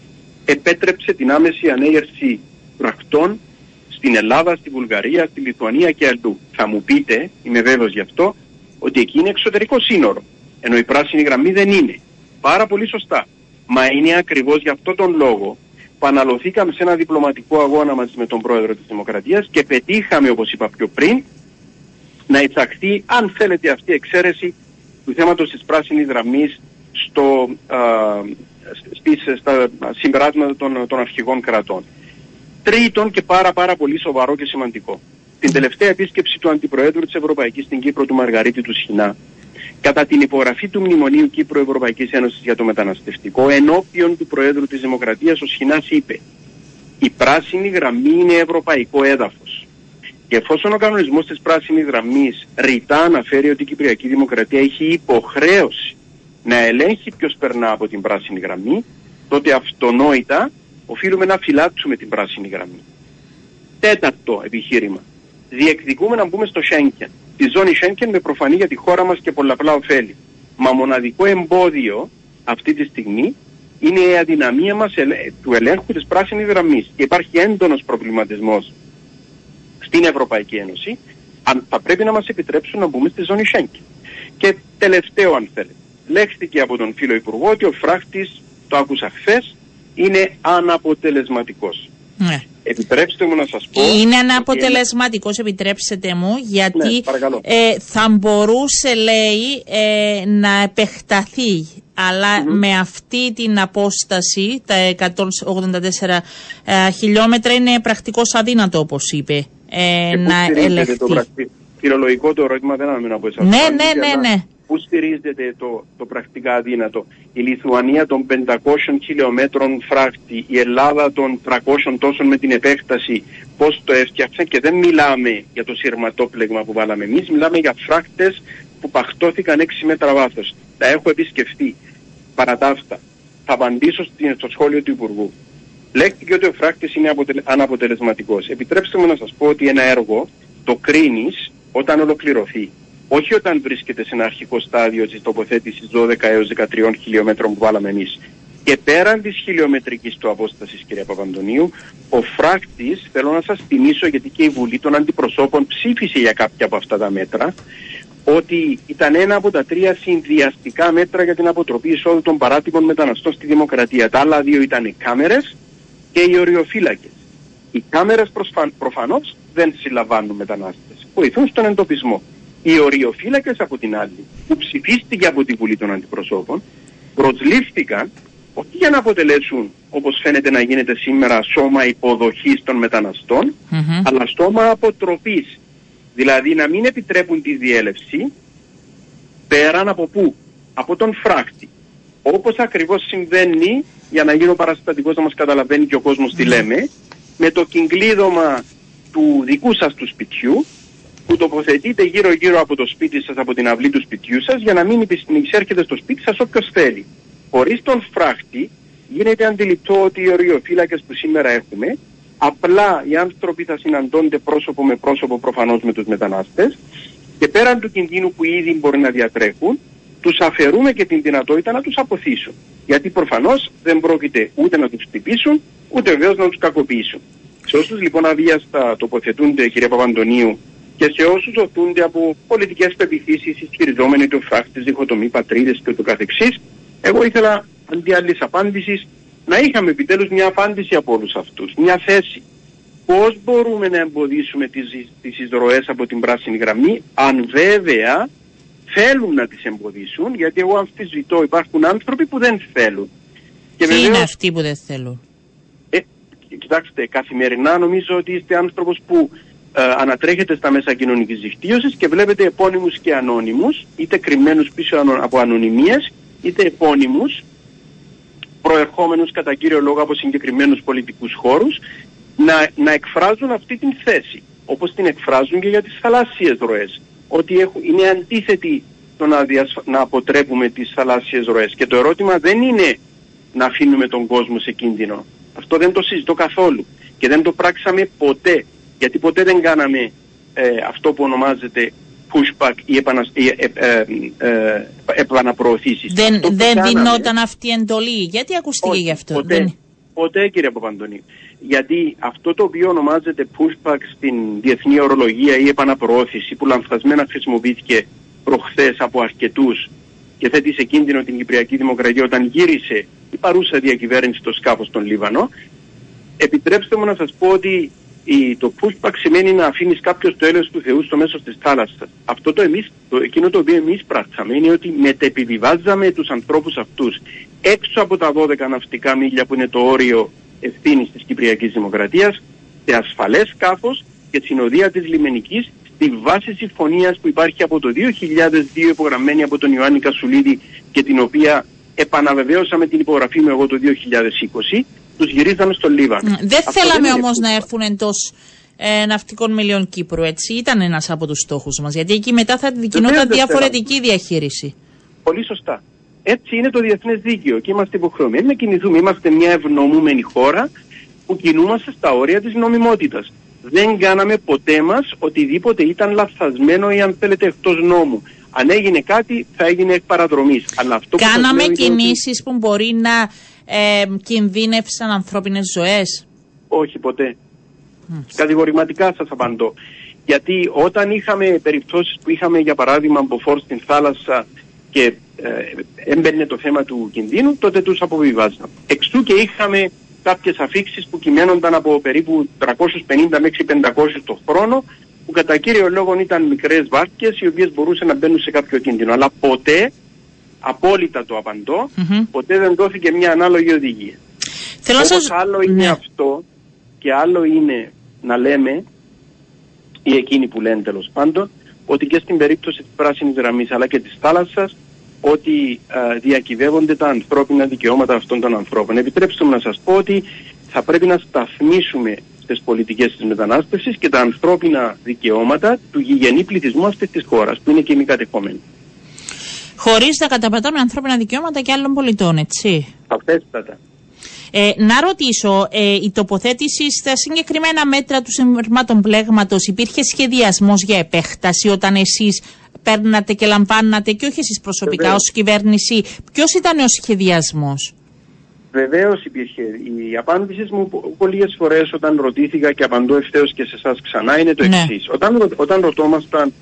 επέτρεψε την άμεση ανέγερση πρακτών στην Ελλάδα, στη Βουλγαρία, στη Λιθουανία και αλλού. Θα μου πείτε, είμαι βέβαιος γι' αυτό, ότι εκεί είναι εξωτερικό σύνορο. Ενώ η πράσινη γραμμή δεν είναι. Πάρα πολύ σωστά. Μα είναι ακριβώς γι' αυτό τον λόγο που αναλωθήκαμε σε ένα διπλωματικό αγώνα μαζί με τον πρόεδρο της Δημοκρατίας και πετύχαμε, όπως είπα πιο πριν, να εισαχθεί, αν θέλετε, αυτή η εξαίρεση του θέματος της πράσινης γραμμής στο, α, στις, στα συμπεράσματα των, των αρχηγών κρατών. Τρίτον και πάρα πάρα πολύ σοβαρό και σημαντικό. Την τελευταία επίσκεψη του Αντιπροέδρου της Ευρωπαϊκής στην Κύπρο του Μαργαρίτη του Σχοινά κατά την υπογραφή του Μνημονίου Κύπρου Ευρωπαϊκή Ένωσης για το μεταναστευτικό ενώπιον του Προέδρου της Δημοκρατίας, ο Σχοινάς είπε η πράσινη γραμμή είναι ευρωπαϊκό έδαφος. Και εφόσον ο κανονισμός της πράσινης γραμμής ρητά αναφέρει ότι η Κυπριακή Δημοκρατία έχει υποχρέωση να ελέγχει ποιος περνά από την πράσινη γραμμή, τότε αυτονόητα οφείλουμε να φυλάξουμε την πράσινη γραμμή. Τέταρτο επιχείρημα. Διεκδικούμε να μπούμε στο Σέγγεν τη ζώνη Σέγγεν με προφανή για τη χώρα μας και πολλαπλά ωφέλη. Μα μοναδικό εμπόδιο αυτή τη στιγμή είναι η αδυναμία μας του ελέγχου της πράσινης γραμμής. Και υπάρχει έντονος προβληματισμός στην Ευρωπαϊκή Ένωση αν θα πρέπει να μας επιτρέψουν να μπούμε στη ζώνη Σέγγεν. Και τελευταίο αν θέλετε. Λέχθηκε από τον φίλο Υπουργό ότι ο φράχτης, το άκουσα χθες, είναι αναποτελεσματικός. Ναι. Επιτρέψτε μου να σας πω... Είναι αναποτελεσματικός, επιτρέψτε μου, γιατί Ναι, παρακαλώ. ε, θα μπορούσε, λέει, ε, να επεκταθεί. Αλλά με αυτή την απόσταση, τα 184 ε, χιλιόμετρα, είναι πρακτικώς αδύνατο, όπως είπε, ε, Και πού να στηρίζεται ελεγχθεί. Το πρακτι... Φιλολογικό το ερώτημα δεν αναμένω από εσάς. Ναι, Πάλι, ναι, ναι, αλλά ναι. Πού στηρίζεται το, το πρακτικά αδύνατο; Η Λιθουανία των 500 χιλιόμετρων φράχτη, η Ελλάδα των 300 τόσων με την επέκταση, πώς το έφτιαξε; Και δεν μιλάμε για το σειρματόπλεγμα που βάλαμε εμείς, μιλάμε για φράχτες που παχτώθηκαν 6 μέτρα βάθος. Τα έχω επισκεφτεί. Παρά τα αυτά, θα απαντήσω στην- στο σχόλιο του Υπουργού. Λέχθηκε ότι ο φράχτης είναι αποτελε... αναποτελεσματικός. Επιτρέψτε μου να σας πω ότι ένα έργο το κρίνεις όταν ολοκληρωθεί. Όχι όταν βρίσκεται σε ένα αρχικό στάδιο της τοποθέτησης 12 έως 13 χιλιόμετρων που βάλαμε εμείς. Και πέραν της χιλιομετρικής του απόστασης, κύριε Παπαντονίου, ο φράκτης, θέλω να σας θυμίσω γιατί και η Βουλή των Αντιπροσώπων ψήφισε για κάποια από αυτά τα μέτρα, ότι ήταν ένα από τα τρία συνδυαστικά μέτρα για την αποτροπή εισόδου των παράτυπων μεταναστών στη δημοκρατία. Τα άλλα δύο ήταν οι κάμερες και οι οριοφύλακες. Οι κάμερες προσφα... προφανώς δεν συλλαμβάνουν μετανάστες. Βοηθούν στον εντοπισμό. Οι οριοφύλακες από την άλλη, που ψηφίστηκε από τη Βουλή των Αντιπροσώπων, προσλήφθηκαν όχι για να αποτελέσουν, όπως φαίνεται να γίνεται σήμερα, σώμα υποδοχής των μεταναστών, Μμμ. αλλά στόμα αποτροπής. Δηλαδή να μην επιτρέπουν τη διέλευση πέραν από πού, από τον φράχτη. Όπως ακριβώς συμβαίνει, για να γίνω παραστατικός να μας καταλαβαίνει και ο κόσμος τι λέμε, με το κυκλίδωμα του δικού σας του σπιτιού, που τοποθετείτε γύρω γύρω από το σπίτι σας, από την αυλή του σπιτιού σας, για να μην εισέρχεται στο σπίτι σας όποιος θέλει. Χωρίς τον φράχτη, γίνεται αντιληπτό ότι οι οριοφύλακες που σήμερα έχουμε, απλά οι άνθρωποι θα συναντώνται πρόσωπο με πρόσωπο προφανώς με τους μετανάστες και πέραν του κινδύνου που ήδη μπορεί να διατρέχουν, τους αφαιρούμε και την δυνατότητα να τους αποθήσουν. Γιατί προφανώς δεν πρόκειται ούτε να τους χτυπήσουν, ούτε βεβαίως να τους κακοποιήσουν. Σε όσους λοιπόν αβίαστα τοποθετούνται, κυρία Παπαντονίου, και σε όσους οθούνται από πολιτικές πεπιθήσεις, ισχυριζόμενοι του φράχτης, διχοτομής, πατρίδες και ούτω καθεξής, εγώ ήθελα αντί άλλης απάντησης να είχαμε επιτέλους μια απάντηση από όλους αυτούς, μια θέση. Πώς μπορούμε να εμποδίσουμε τις, τις εισρωές από την πράσινη γραμμή, αν βέβαια θέλουν να τις εμποδίσουν, γιατί εγώ αμφισβητώ υπάρχουν άνθρωποι που δεν θέλουν. Και Ποιοι είναι βεβαίως, αυτοί που δεν θέλουν; ε, κοιτάξτε, καθημερινά νομίζω ότι είστε άνθρωπος που ε, ανατρέχετε στα μέσα κοινωνικής δικτύωσης και βλέπετε επώνυμους και ανώνυμους, είτε κρυμμένους πίσω ανω- από ανωνυμίες, είτε επώνυμους, προερχόμενους κατά κύριο λόγο από συγκεκριμένους πολιτικούς χώρους, να, να εκφράζουν αυτή την θέση, όπως την εκφράζουν και για τις θαλάσσιες ροές. Ότι έχουν, είναι αντίθετη το να, διασφα- να αποτρέπουμε τις θαλάσσιες ροές. Και το ερώτημα δεν είναι να αφήνουμε τον κόσμο σε κίνδυνο. Αυτό δεν το συζητώ καθόλου. Και δεν το πράξαμε ποτέ. Γιατί ποτέ δεν κάναμε ε, αυτό που ονομάζεται pushback ή, επανασ... ή ε, ε, ε, επαναπροωθήσεις. Δεν, Αυτό που δεν κάναμε- δινόταν αυτή η εντολή. Γιατί ακούστηκε όχι, γι' αυτό; Ποτέ, Δεν... ποτέ κύριε Παπαντονίου. Γιατί αυτό το οποίο ονομάζεται pushback στην διεθνή ορολογία ή επαναπροώθηση που λανθασμένα χρησιμοποιήθηκε προχθές από αρκετούς και θέτει σε κίνδυνο την Κυπριακή Δημοκρατία όταν γύρισε η παρούσα διακυβέρνηση στο σκάφος στον Λίβανο, επιτρέψτε μου να σας πω ότι η, το pushback σημαίνει να αφήνεις κάποιος το έλεος του Θεού στο μέσο της θάλασσας. Αυτό το εμείς, το, εκείνο το οποίο εμείς πράξαμε είναι ότι μετεπιβιβάζαμε τους ανθρώπους αυτούς έξω από τα 12 ναυτικά μίλια που είναι το όριο ευθύνης της Κυπριακής Δημοκρατίας σε ασφαλές σκάφος και συνοδεία της λιμενικής στη βάση συμφωνίας που υπάρχει από το 2002 υπογραμμένη από τον Ιωάννη Κασουλίδη και την οποία επαναβεβαίωσα με την υπογραφή μου εγώ το 2020, τους γυρίζαμε στο Λίβανο. Μ, Δεν Αυτό θέλαμε είναι όμως να pushback. έρθουν εντός ε, ναυτικών μιλίων Κύπρου, έτσι. Ήταν ένας από τους στόχους μας. Γιατί εκεί μετά θα δικινόταν δεν διαφορετική διαχείριση. Πολύ σωστά. Έτσι είναι το διεθνές δίκαιο και είμαστε υποχρεωμένοι να κινηθούμε. Είμαστε μια ευνομούμενη χώρα που κινούμαστε στα όρια της νομιμότητας. Δεν κάναμε ποτέ μας οτιδήποτε ήταν λαθασμένο ή αν θέλετε εκτός νόμου. Αν έγινε κάτι θα έγινε εκ παραδρομής. Αλλά αυτό που σας Κάναμε λέω είναι ότι- κινήσεις που μπορεί να ε, κινδύνευσαν ανθρώπινες ζωές; Όχι ποτέ. Κατηγορηματικά σας απαντώ. Γιατί όταν είχαμε περιπτώσεις που είχαμε για παράδειγμα μποφόρ στην θάλασσα και ε, έμπαινε το θέμα του κινδύνου, τότε τους αποβιβάζαμε. Εξού και είχαμε κάποιες αφήξεις που κυμαίνονταν από περίπου 350 μέχρι 500 το χρόνο που κατά κύριο λόγο ήταν μικρές βάρκες οι οποίες μπορούσαν να μπαίνουν σε κάποιο κίνδυνο. Αλλά ποτέ, απόλυτα το απαντω ποτέ δεν δόθηκε μια ανάλογη οδηγία. Θέλω Όπως άλλο είναι ναι. αυτό και άλλο είναι να λέμε ή εκείνοι που λένε τέλος πάντων ότι και στην περίπτωση της πράσινης γραμμής αλλά και της θάλασσας ότι α, διακυβεύονται τα ανθρώπινα δικαιώματα αυτών των ανθρώπων. Επιτρέψτε μου να σας πω ότι θα πρέπει να σταθμίσουμε στις πολιτικές της μετανάστευσης και τα ανθρώπινα δικαιώματα του γηγενή πληθυσμού αυτής της χώρας που είναι και μη κατεχόμενοι. Χωρίς να καταπατάμε ανθρώπινα δικαιώματα και άλλων πολιτών, έτσι. Σαφέστατα. Ε, να ρωτήσω, ε, η τοποθέτηση στα συγκεκριμένα μέτρα του συμβερμάτων πλέγματος υπήρχε σχεδιασμός για επέκταση όταν εσείς παίρνατε και λαμβάνατε και όχι εσείς προσωπικά Βεβαίως. ως κυβέρνηση; Ποιος ήταν ο σχεδιασμός; Βεβαίως υπήρχε. Η απάντηση μου πολλές φορές όταν ρωτήθηκα και απαντώ ευθέως και σε εσάς ξανά είναι το Ναι. εξής. Όταν, ρω- όταν ρωτόμασταν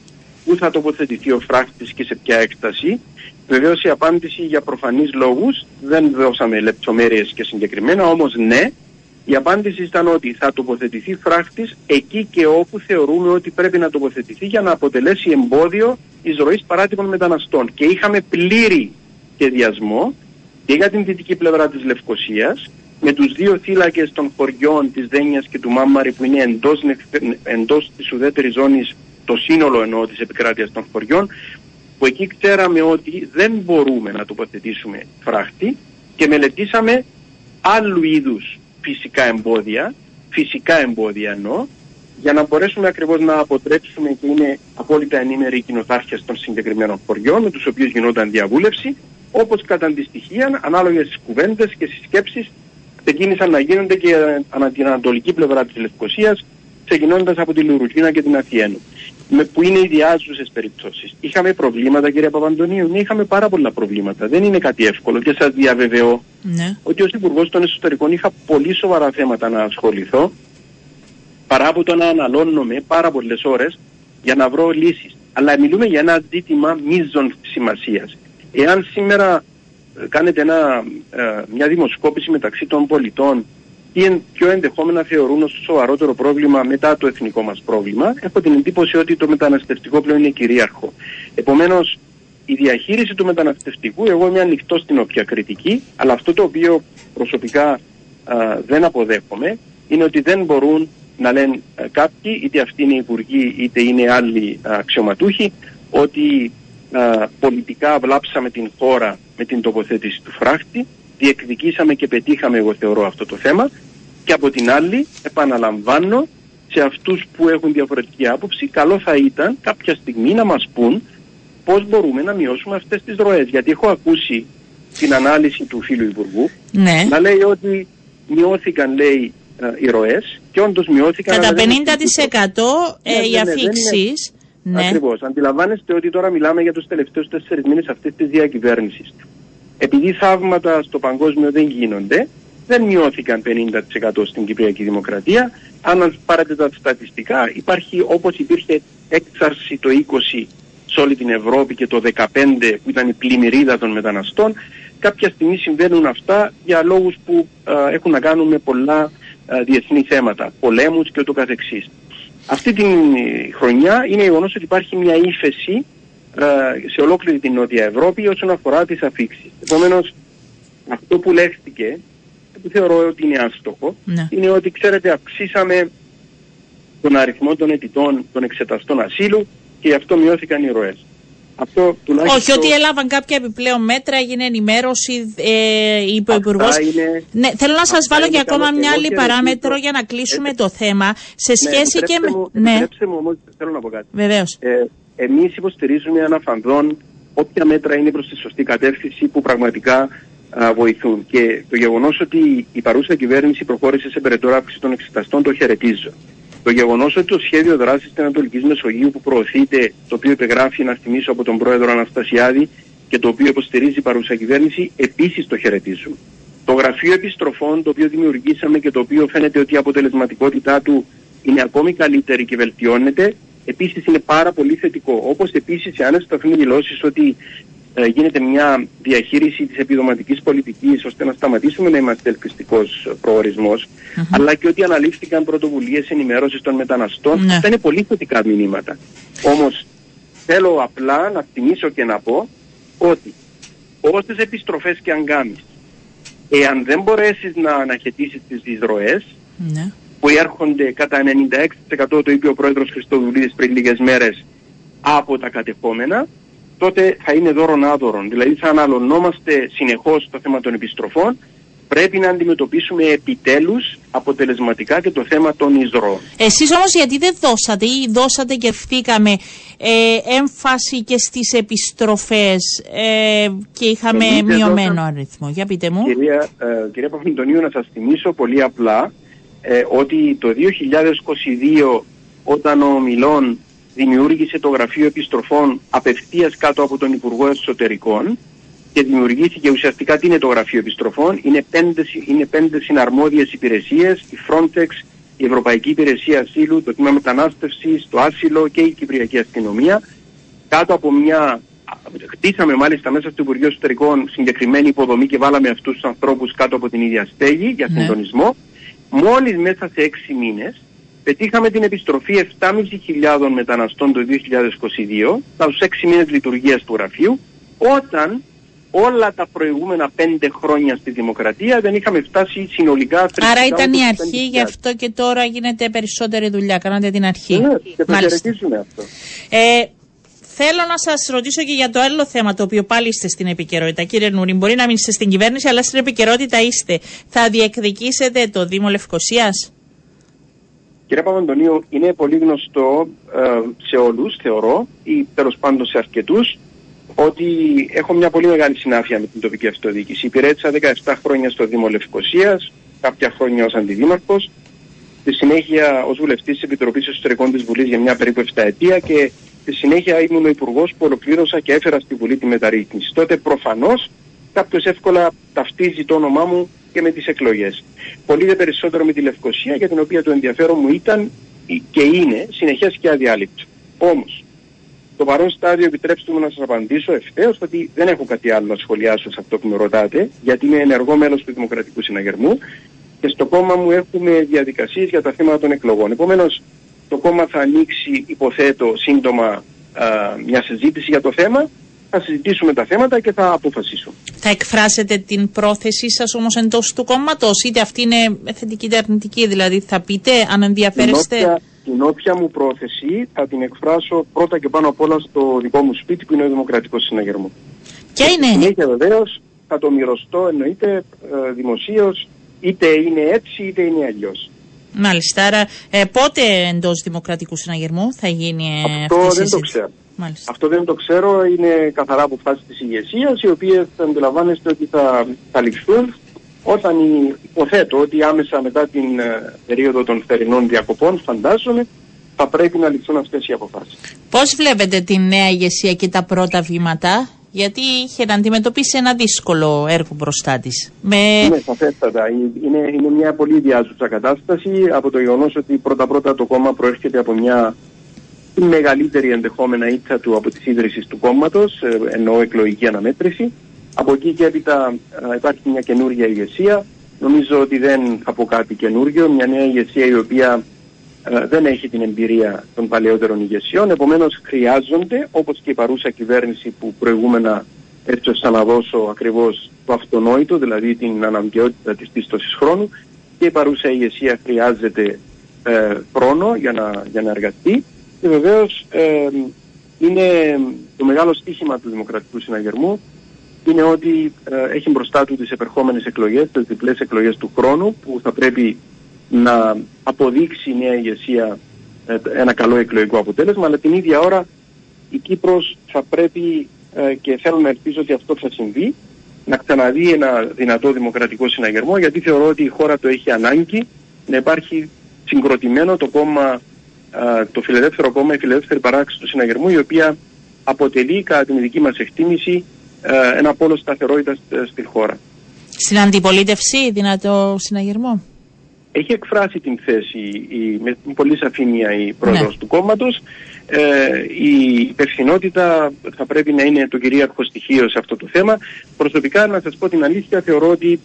πού θα τοποθετηθεί ο φράχτης και σε ποια έκταση, βεβαίως η απάντηση για προφανείς λόγους δεν δώσαμε λεπτομέρειες και συγκεκριμένα, όμως ναι, η απάντηση ήταν ότι θα τοποθετηθεί φράχτης εκεί και όπου θεωρούμε ότι πρέπει να τοποθετηθεί για να αποτελέσει εμπόδιο εισρωή παράτυπων μεταναστών. Και είχαμε πλήρη σχεδιασμό και για την δυτική πλευρά της Λευκοσίας με τους δύο θύλακες των χωριών της Δένιας και του Μάμαρη που είναι εντός, νεκ- εντός της ουδέτερης ζώνης το σύνολο εννοώ της επικράτειας των χωριών που εκεί ξέραμε ότι δεν μπορούμε να τοποθετήσουμε φράχτη και μελετήσαμε άλλου είδους φυσικά εμπόδια, φυσικά εμπόδια εννοώ, για να μπορέσουμε ακριβώς να αποτρέψουμε και είναι απόλυτα ενήμεροι οι κοινοτάρχες των συγκεκριμένων χωριών με τους οποίους γινόταν διαβούλευση, όπως κατά τη στοιχεία, ανάλογα στις κουβέντες και στις σκέψεις, ξεκίνησαν να γίνονται και ανά την ανατολική πλευρά της Λευκοσίας, ξεκινώντας από τη Λουρουκίνα και την Αθιένου. Με, που είναι ιδιάζουσες περιπτώσεις. Είχαμε προβλήματα κύριε Παπαντονίου, ναι, είχαμε πάρα πολλά προβλήματα. Δεν είναι κάτι εύκολο και σας διαβεβαιώ Ναι. ότι ως Υπουργός των Εσωτερικών είχα πολύ σοβαρά θέματα να ασχοληθώ παρά από το να αναλώνομαι πάρα πολλές ώρες για να βρω λύσεις. Αλλά μιλούμε για ένα ζήτημα μείζων σημασίας. Εάν σήμερα ε, κάνετε ένα, ε, μια δημοσκόπηση μεταξύ των πολιτών τι εν, ποιο ενδεχόμενα θεωρούν ως το σοβαρότερο πρόβλημα μετά το εθνικό μας πρόβλημα, έχω την εντύπωση ότι το μεταναστευτικό πλέον είναι κυρίαρχο. Επομένως, η διαχείριση του μεταναστευτικού, εγώ είμαι ανοιχτό στην όποια κριτική, αλλά αυτό το οποίο προσωπικά α, δεν αποδέχομαι είναι ότι δεν μπορούν να λένε α, κάποιοι, είτε αυτοί είναι υπουργοί είτε είναι άλλοι α, αξιωματούχοι, ότι α, πολιτικά βλάψαμε την χώρα με την τοποθέτηση του φράχτη, διεκδικήσαμε και πετύχαμε εγώ θεωρώ αυτό το θέμα και από την άλλη επαναλαμβάνω σε αυτούς που έχουν διαφορετική άποψη καλό θα ήταν κάποια στιγμή να μας πούν πώς μπορούμε να μειώσουμε αυτές τις ροές. Γιατί έχω ακούσει την ανάλυση του φίλου Υπουργού Ναι. να λέει ότι μειώθηκαν λέει ε, οι ροές και όντως μειώθηκαν Κατά αλλά δεν 50% Ναι, ε, ναι, οι ναι, δεν είναι- αφήξεις. Ναι. Ακριβώς. Αντιλαμβάνεστε ότι τώρα μιλάμε για τους τελευταίους τέσσερις μήνες αυτής της διακυβέρνησης. Επειδή θαύματα στο παγκόσμιο δεν γίνονται, δεν μειώθηκαν 50% στην Κυπριακή Δημοκρατία. Αν πάρετε τα στατιστικά, υπάρχει όπως υπήρχε έξαρση το 20 σε όλη την Ευρώπη και το 15 που ήταν η πλημμυρίδα των μεταναστών, κάποια στιγμή συμβαίνουν αυτά για λόγους που α, έχουν να κάνουν με πολλά α, διεθνή θέματα, πολέμους και ούτω καθεξής. Αυτή την ε, χρονιά είναι γεγονός ότι υπάρχει μια ύφεση ε, σε ολόκληρη την Νότια Ευρώπη όσον αφορά τις αφήξεις. Επομένως, αυτό που λέχθηκε, που θεωρώ ότι είναι άστοχο, Ναι. είναι ότι, ξέρετε, αυξήσαμε τον αριθμό των αιτητών των εξεταστών ασύλου και γι' αυτό μειώθηκαν οι ροές. Αυτό τουλάχιστον... Όχι, ότι έλαβαν κάποια επιπλέον μέτρα, έγινε ενημέρωση, ε, είπε ο Αυτά Υπουργός. είναι- Ναι, θέλω να σας αυτά βάλω είναι και ακόμα καλό μια και άλλη εγώ παράμετρο χαιρετίζω. για να κλείσουμε Ε, το θέμα. Σε Ναι, σχέση και επιτρέψτε με. Μου, Ναι, επιτρέψτε μου όμως, θέλω να πω κάτι. βεβαίως. Ε, εμείς υποστηρίζουμε αναφανδόν όποια μέτρα είναι προς τη σωστή κατεύθυνση που πραγματικά α, βοηθούν. Και το γεγονός ότι η παρούσα κυβέρνηση προχώρησε σε περαιτέρω αύξηση των εξεταστών το χαιρετίζω. Το γεγονός ότι το σχέδιο δράσης της Ανατολικής Μεσογείου που προωθείται, το οποίο υπεγράφει να θυμίσω από τον πρόεδρο Αναστασιάδη και το οποίο υποστηρίζει η παρούσα κυβέρνηση, επίσης το χαιρετίζουμε. Το γραφείο επιστροφών το οποίο δημιουργήσαμε και το οποίο φαίνεται ότι η αποτελεσματικότητά του είναι ακόμη καλύτερη και βελτιώνεται, επίσης είναι πάρα πολύ θετικό. Όπως επίσης οι άνεσταθμοί δηλώσεις ότι ε, γίνεται μια διαχείριση της επιδοματικής πολιτικής ώστε να σταματήσουμε να είμαστε ελκυστικός αλλά και ότι αναλήφθηκαν πρωτοβουλίες ενημέρωσης των μεταναστών. Ναι. Αυτά είναι πολύ θετικά μηνύματα. Όμως θέλω απλά να θυμίσω και να πω ότι όσες επιστροφές και αν κάνεις, εάν δεν μπορέσεις να αναχαιτήσεις τις εισρωές, Ναι. που έρχονται κατά 96% το είπε ο πρόεδρος Χριστοδουλίδης πριν λίγες μέρες από τα κατεχόμενα, τότε θα είναι δώρον άδωρον. Δηλαδή θα αναλωνόμαστε συνεχώς το θέμα των επιστροφών, πρέπει να αντιμετωπίσουμε επιτέλους αποτελεσματικά και το θέμα των εισρώων. Εσείς όμως γιατί δεν δώσατε ή δώσατε και ευθύκαμε ε, έμφαση και στις επιστροφές ε, και είχαμε Εμείς δεν μειωμένο δώσαμε. αριθμό. Για πείτε μου. Κυρία, ε, κυρία Παπαντονίου, να σας θυμίσω πολύ απλά ε, ότι το 2022 όταν ο Μιλών δημιούργησε το Γραφείο Επιστροφών απευθείας κάτω από τον Υπουργό Εσωτερικών και δημιουργήθηκε ουσιαστικά τι είναι το Γραφείο Επιστροφών, είναι πέντε, συ- είναι πέντε συναρμόδιες υπηρεσίες, η Frontex, η Ευρωπαϊκή Υπηρεσία Ασύλου, το Τμήμα Μετανάστευσης, το Άσυλο και η Κυπριακή Αστυνομία κάτω από μια. Χτίσαμε μάλιστα μέσα στο Υπουργείο Εσωτερικών συγκεκριμένη υποδομή και βάλαμε αυτούς τους ανθρώπους κάτω από την ίδια στέγη για Ναι. συντονισμό. Μόλις μέσα σε έξι μήνες πετύχαμε την επιστροφή 7.500 μεταναστών το 2022, στου έξι μήνες λειτουργίας του γραφείου, όταν όλα τα προηγούμενα πέντε χρόνια στη δημοκρατία δεν είχαμε φτάσει συνολικά. Άρα θρησκευτικά ήταν η ούτε αρχή, 5.000. γι' αυτό και τώρα γίνεται περισσότερη δουλειά. Κάνατε την αρχή. Ναι, και το Μάλιστα. χαιρετίζουμε αυτό. Ε, θέλω να σας ρωτήσω και για το άλλο θέμα, το οποίο πάλι είστε στην επικαιρότητα. Κύριε Νούρη, μπορεί να μην είστε στην κυβέρνηση, αλλά στην επικαιρότητα είστε. Θα διεκδικήσετε το Δήμο Λευκοσίας; Κύριε Παπαντονίου, είναι πολύ γνωστό ε, σε όλους, θεωρώ, ή τέλος πάντων σε αρκετούς, ότι έχω μια πολύ μεγάλη συνάφεια με την τοπική αυτοδιοίκηση. Υπηρέτησα 17 χρόνια στο Δήμο Λευκοσίας, κάποια χρόνια ως αντιδήμαρχος, στη συνέχεια ως βουλευτής της Επιτροπής Εσωτερικών της Βουλής για μια περίπου 7 ετία και στη συνέχεια ήμουν ο υπουργός που ολοκλήρωσα και έφερα στη Βουλή τη μεταρρύθμιση. Τότε προφανώς κάποιος εύκολα ταυτίζει το όνομά μου και με τις εκλογές. Πολύ δε περισσότερο με τη Λευκοσία για την οποία το ενδιαφέρον μου ήταν και είναι συνεχές και αδιάλειπτο. Όμως, στο παρόν στάδιο επιτρέψτε μου να σας απαντήσω ευθέως ότι δεν έχω κάτι άλλο να σχολιάσω σε αυτό που με ρωτάτε γιατί είμαι ενεργό μέλος του Δημοκρατικού Συναγερμού και στο κόμμα μου έχουμε διαδικασίες για τα θέματα των εκλογών. Επομένως, το κόμμα θα ανοίξει, υποθέτω, σύντομα α, μια συζήτηση για το θέμα. Θα συζητήσουμε τα θέματα και θα αποφασίσουμε. Θα εκφράσετε την πρόθεσή σας όμως εντός του κόμματος, είτε αυτή είναι θετική είτε αρνητική. Δηλαδή, θα πείτε αν Την ενδιαφέρεστε. όποια, την όποια μου πρόθεση θα την εκφράσω πρώτα και πάνω απ' όλα στο δικό μου σπίτι που είναι ο Δημοκρατικός Συναγερμός. Ποια Στη είναι; συνέχεια βεβαίως θα το μοιρωστώ εννοείται ε, δημοσίως, είτε είναι έτσι είτε είναι αλλιώς. Μάλιστα. Άρα, ε, πότε εντός Δημοκρατικού Συναγερμού θα γίνει ε, Αυτό αυτή η δεν το συζήτηση; ξέρω. Μάλιστα. Αυτό δεν το ξέρω, είναι καθαρά αποφάσει τη ηγεσία, οι οποίες αντιλαμβάνεστε ότι θα, θα ληφθούν όταν η- υποθέτω ότι άμεσα μετά την ε, περίοδο των θερινών διακοπών, φαντάζομαι, θα πρέπει να ληφθούν αυτές οι αποφάσεις. Πώς βλέπετε τη νέα ηγεσία και τα πρώτα βήματα, γιατί είχε να αντιμετωπίσει ένα δύσκολο έργο μπροστά της. Με... Είναι σαφέστατα. Είναι, είναι μια πολύ διάζουσα κατάσταση από το γεγονός ότι πρώτα-πρώτα το κόμμα προέρχεται από μια μεγαλύτερη ενδεχόμενα ήττα του από τις ίδρυσεις του κόμματος, ε, εννοώ εκλογική αναμέτρηση. Από εκεί και έπειτα ε, υπάρχει μια καινούργια ηγεσία. Νομίζω ότι δεν θα πω κάτι καινούργιο. Μια νέα ηγεσία η οποία ε, δεν έχει την εμπειρία των παλαιότερων ηγεσιών. Επομένως χρειάζονται, όπως και η παρούσα κυβέρνηση που προηγούμενα έψευσα να δώσω ακριβώς το αυτονόητο, δηλαδή την αναγκαιότητα της πίστοσης χρόνου και η παρούσα ηγεσία χρειάζεται ε, χρόνο για να, για να εργαστεί και βεβαίως ε, είναι το μεγάλο στίχημα του Δημοκρατικού Συναγερμού. Είναι ότι ε, έχει μπροστά του τις επερχόμενες εκλογές, τις διπλές εκλογές του χρόνου που θα πρέπει να αποδείξει η νέα ηγεσία ε, ένα καλό εκλογικό αποτέλεσμα. Αλλά την ίδια ώρα η Κύπρος θα πρέπει ε, και θέλω να ελπίζω ότι αυτό θα συμβεί να ξαναδεί ένα δυνατό δημοκρατικό συναγερμό γιατί θεωρώ ότι η χώρα το έχει ανάγκη να υπάρχει συγκροτημένο το κόμμα, α, το φιλελεύθερο κόμμα, η φιλελεύθερη παράξη του συναγερμού η οποία αποτελεί κατά την δική μας εκτίμηση α, ένα πόλο σταθερότητας ε, στη χώρα. Στην αντιπολίτευση, δυνατό συναγερμό; Έχει εκφράσει την θέση η, με πολύ σαφήνεια η πρόεδρος Ναι. του κόμματος. ε, η υπευθυνότητα θα πρέπει να είναι το κυρίαρχο στοιχείο σε αυτό το θέμα. Προσωπικά να σας πω την αλήθεια θεωρώ ότι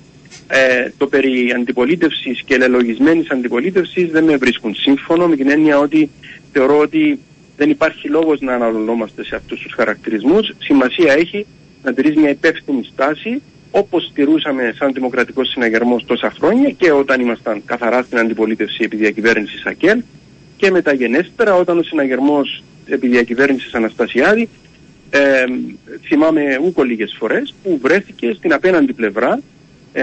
ε, το περί αντιπολίτευσης και λελογισμένης αντιπολίτευσης δεν με βρίσκουν σύμφωνο με την έννοια ότι θεωρώ ότι δεν υπάρχει λόγος να αναλωνόμαστε σε αυτούς τους χαρακτηρισμούς. Σημασία έχει να τηρείς μια υπεύθυνη στάση όπως στηρούσαμε σαν δημοκρατικός συναγερμός τόσα χρόνια και όταν ήμασταν καθαρά στην αντιπολίτευση επί διακυβέρνησης ΑΚΕΛ και μεταγενέστερα όταν ο συναγερμός επί διακυβέρνησης Αναστασιάδη ε, θυμάμαι ούκο λίγες φορές που βρέθηκε στην απέναντι πλευρά ε,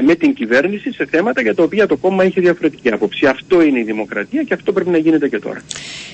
με την κυβέρνηση σε θέματα για τα οποία το κόμμα είχε διαφορετική άποψη. Αυτό είναι η δημοκρατία και αυτό πρέπει να γίνεται και τώρα.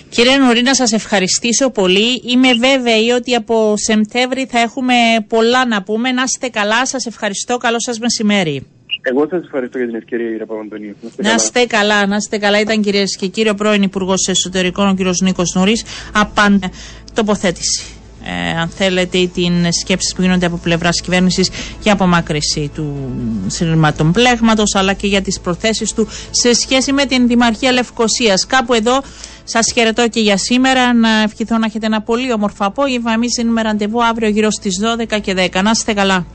Κύριε Νουρή, να σας ευχαριστήσω πολύ. Είμαι βέβαιη ότι από Σεπτέμβρη θα έχουμε πολλά να πούμε. Να είστε καλά. Σας ευχαριστώ. Καλό σας μεσημέρι. Εγώ σας ευχαριστώ για την ευκαιρία, κύριε Παπαντονίου. Να είστε καλά, να είστε καλά. Ήταν κυρίες και κύριοι ο πρώην Υπουργός Εσωτερικών, ο κύριος Νίκος Νουρή. Απάντα τοποθέτηση ε, αν θέλετε, ή την σκέψει που γίνονται από πλευράς κυβέρνησης για απομάκρυση του συνειρματών πλέγματο, αλλά και για τις προθέσεις του σε σχέση με την Δημαρχία Λευκοσίας. Κάπου εδώ σας χαιρετώ και για σήμερα. Να ευχηθώ να έχετε ένα πολύ όμορφο απόγευμα. Εμείς δίνουμε ραντεβού αύριο γύρω στις 12 και 10. Να είστε καλά.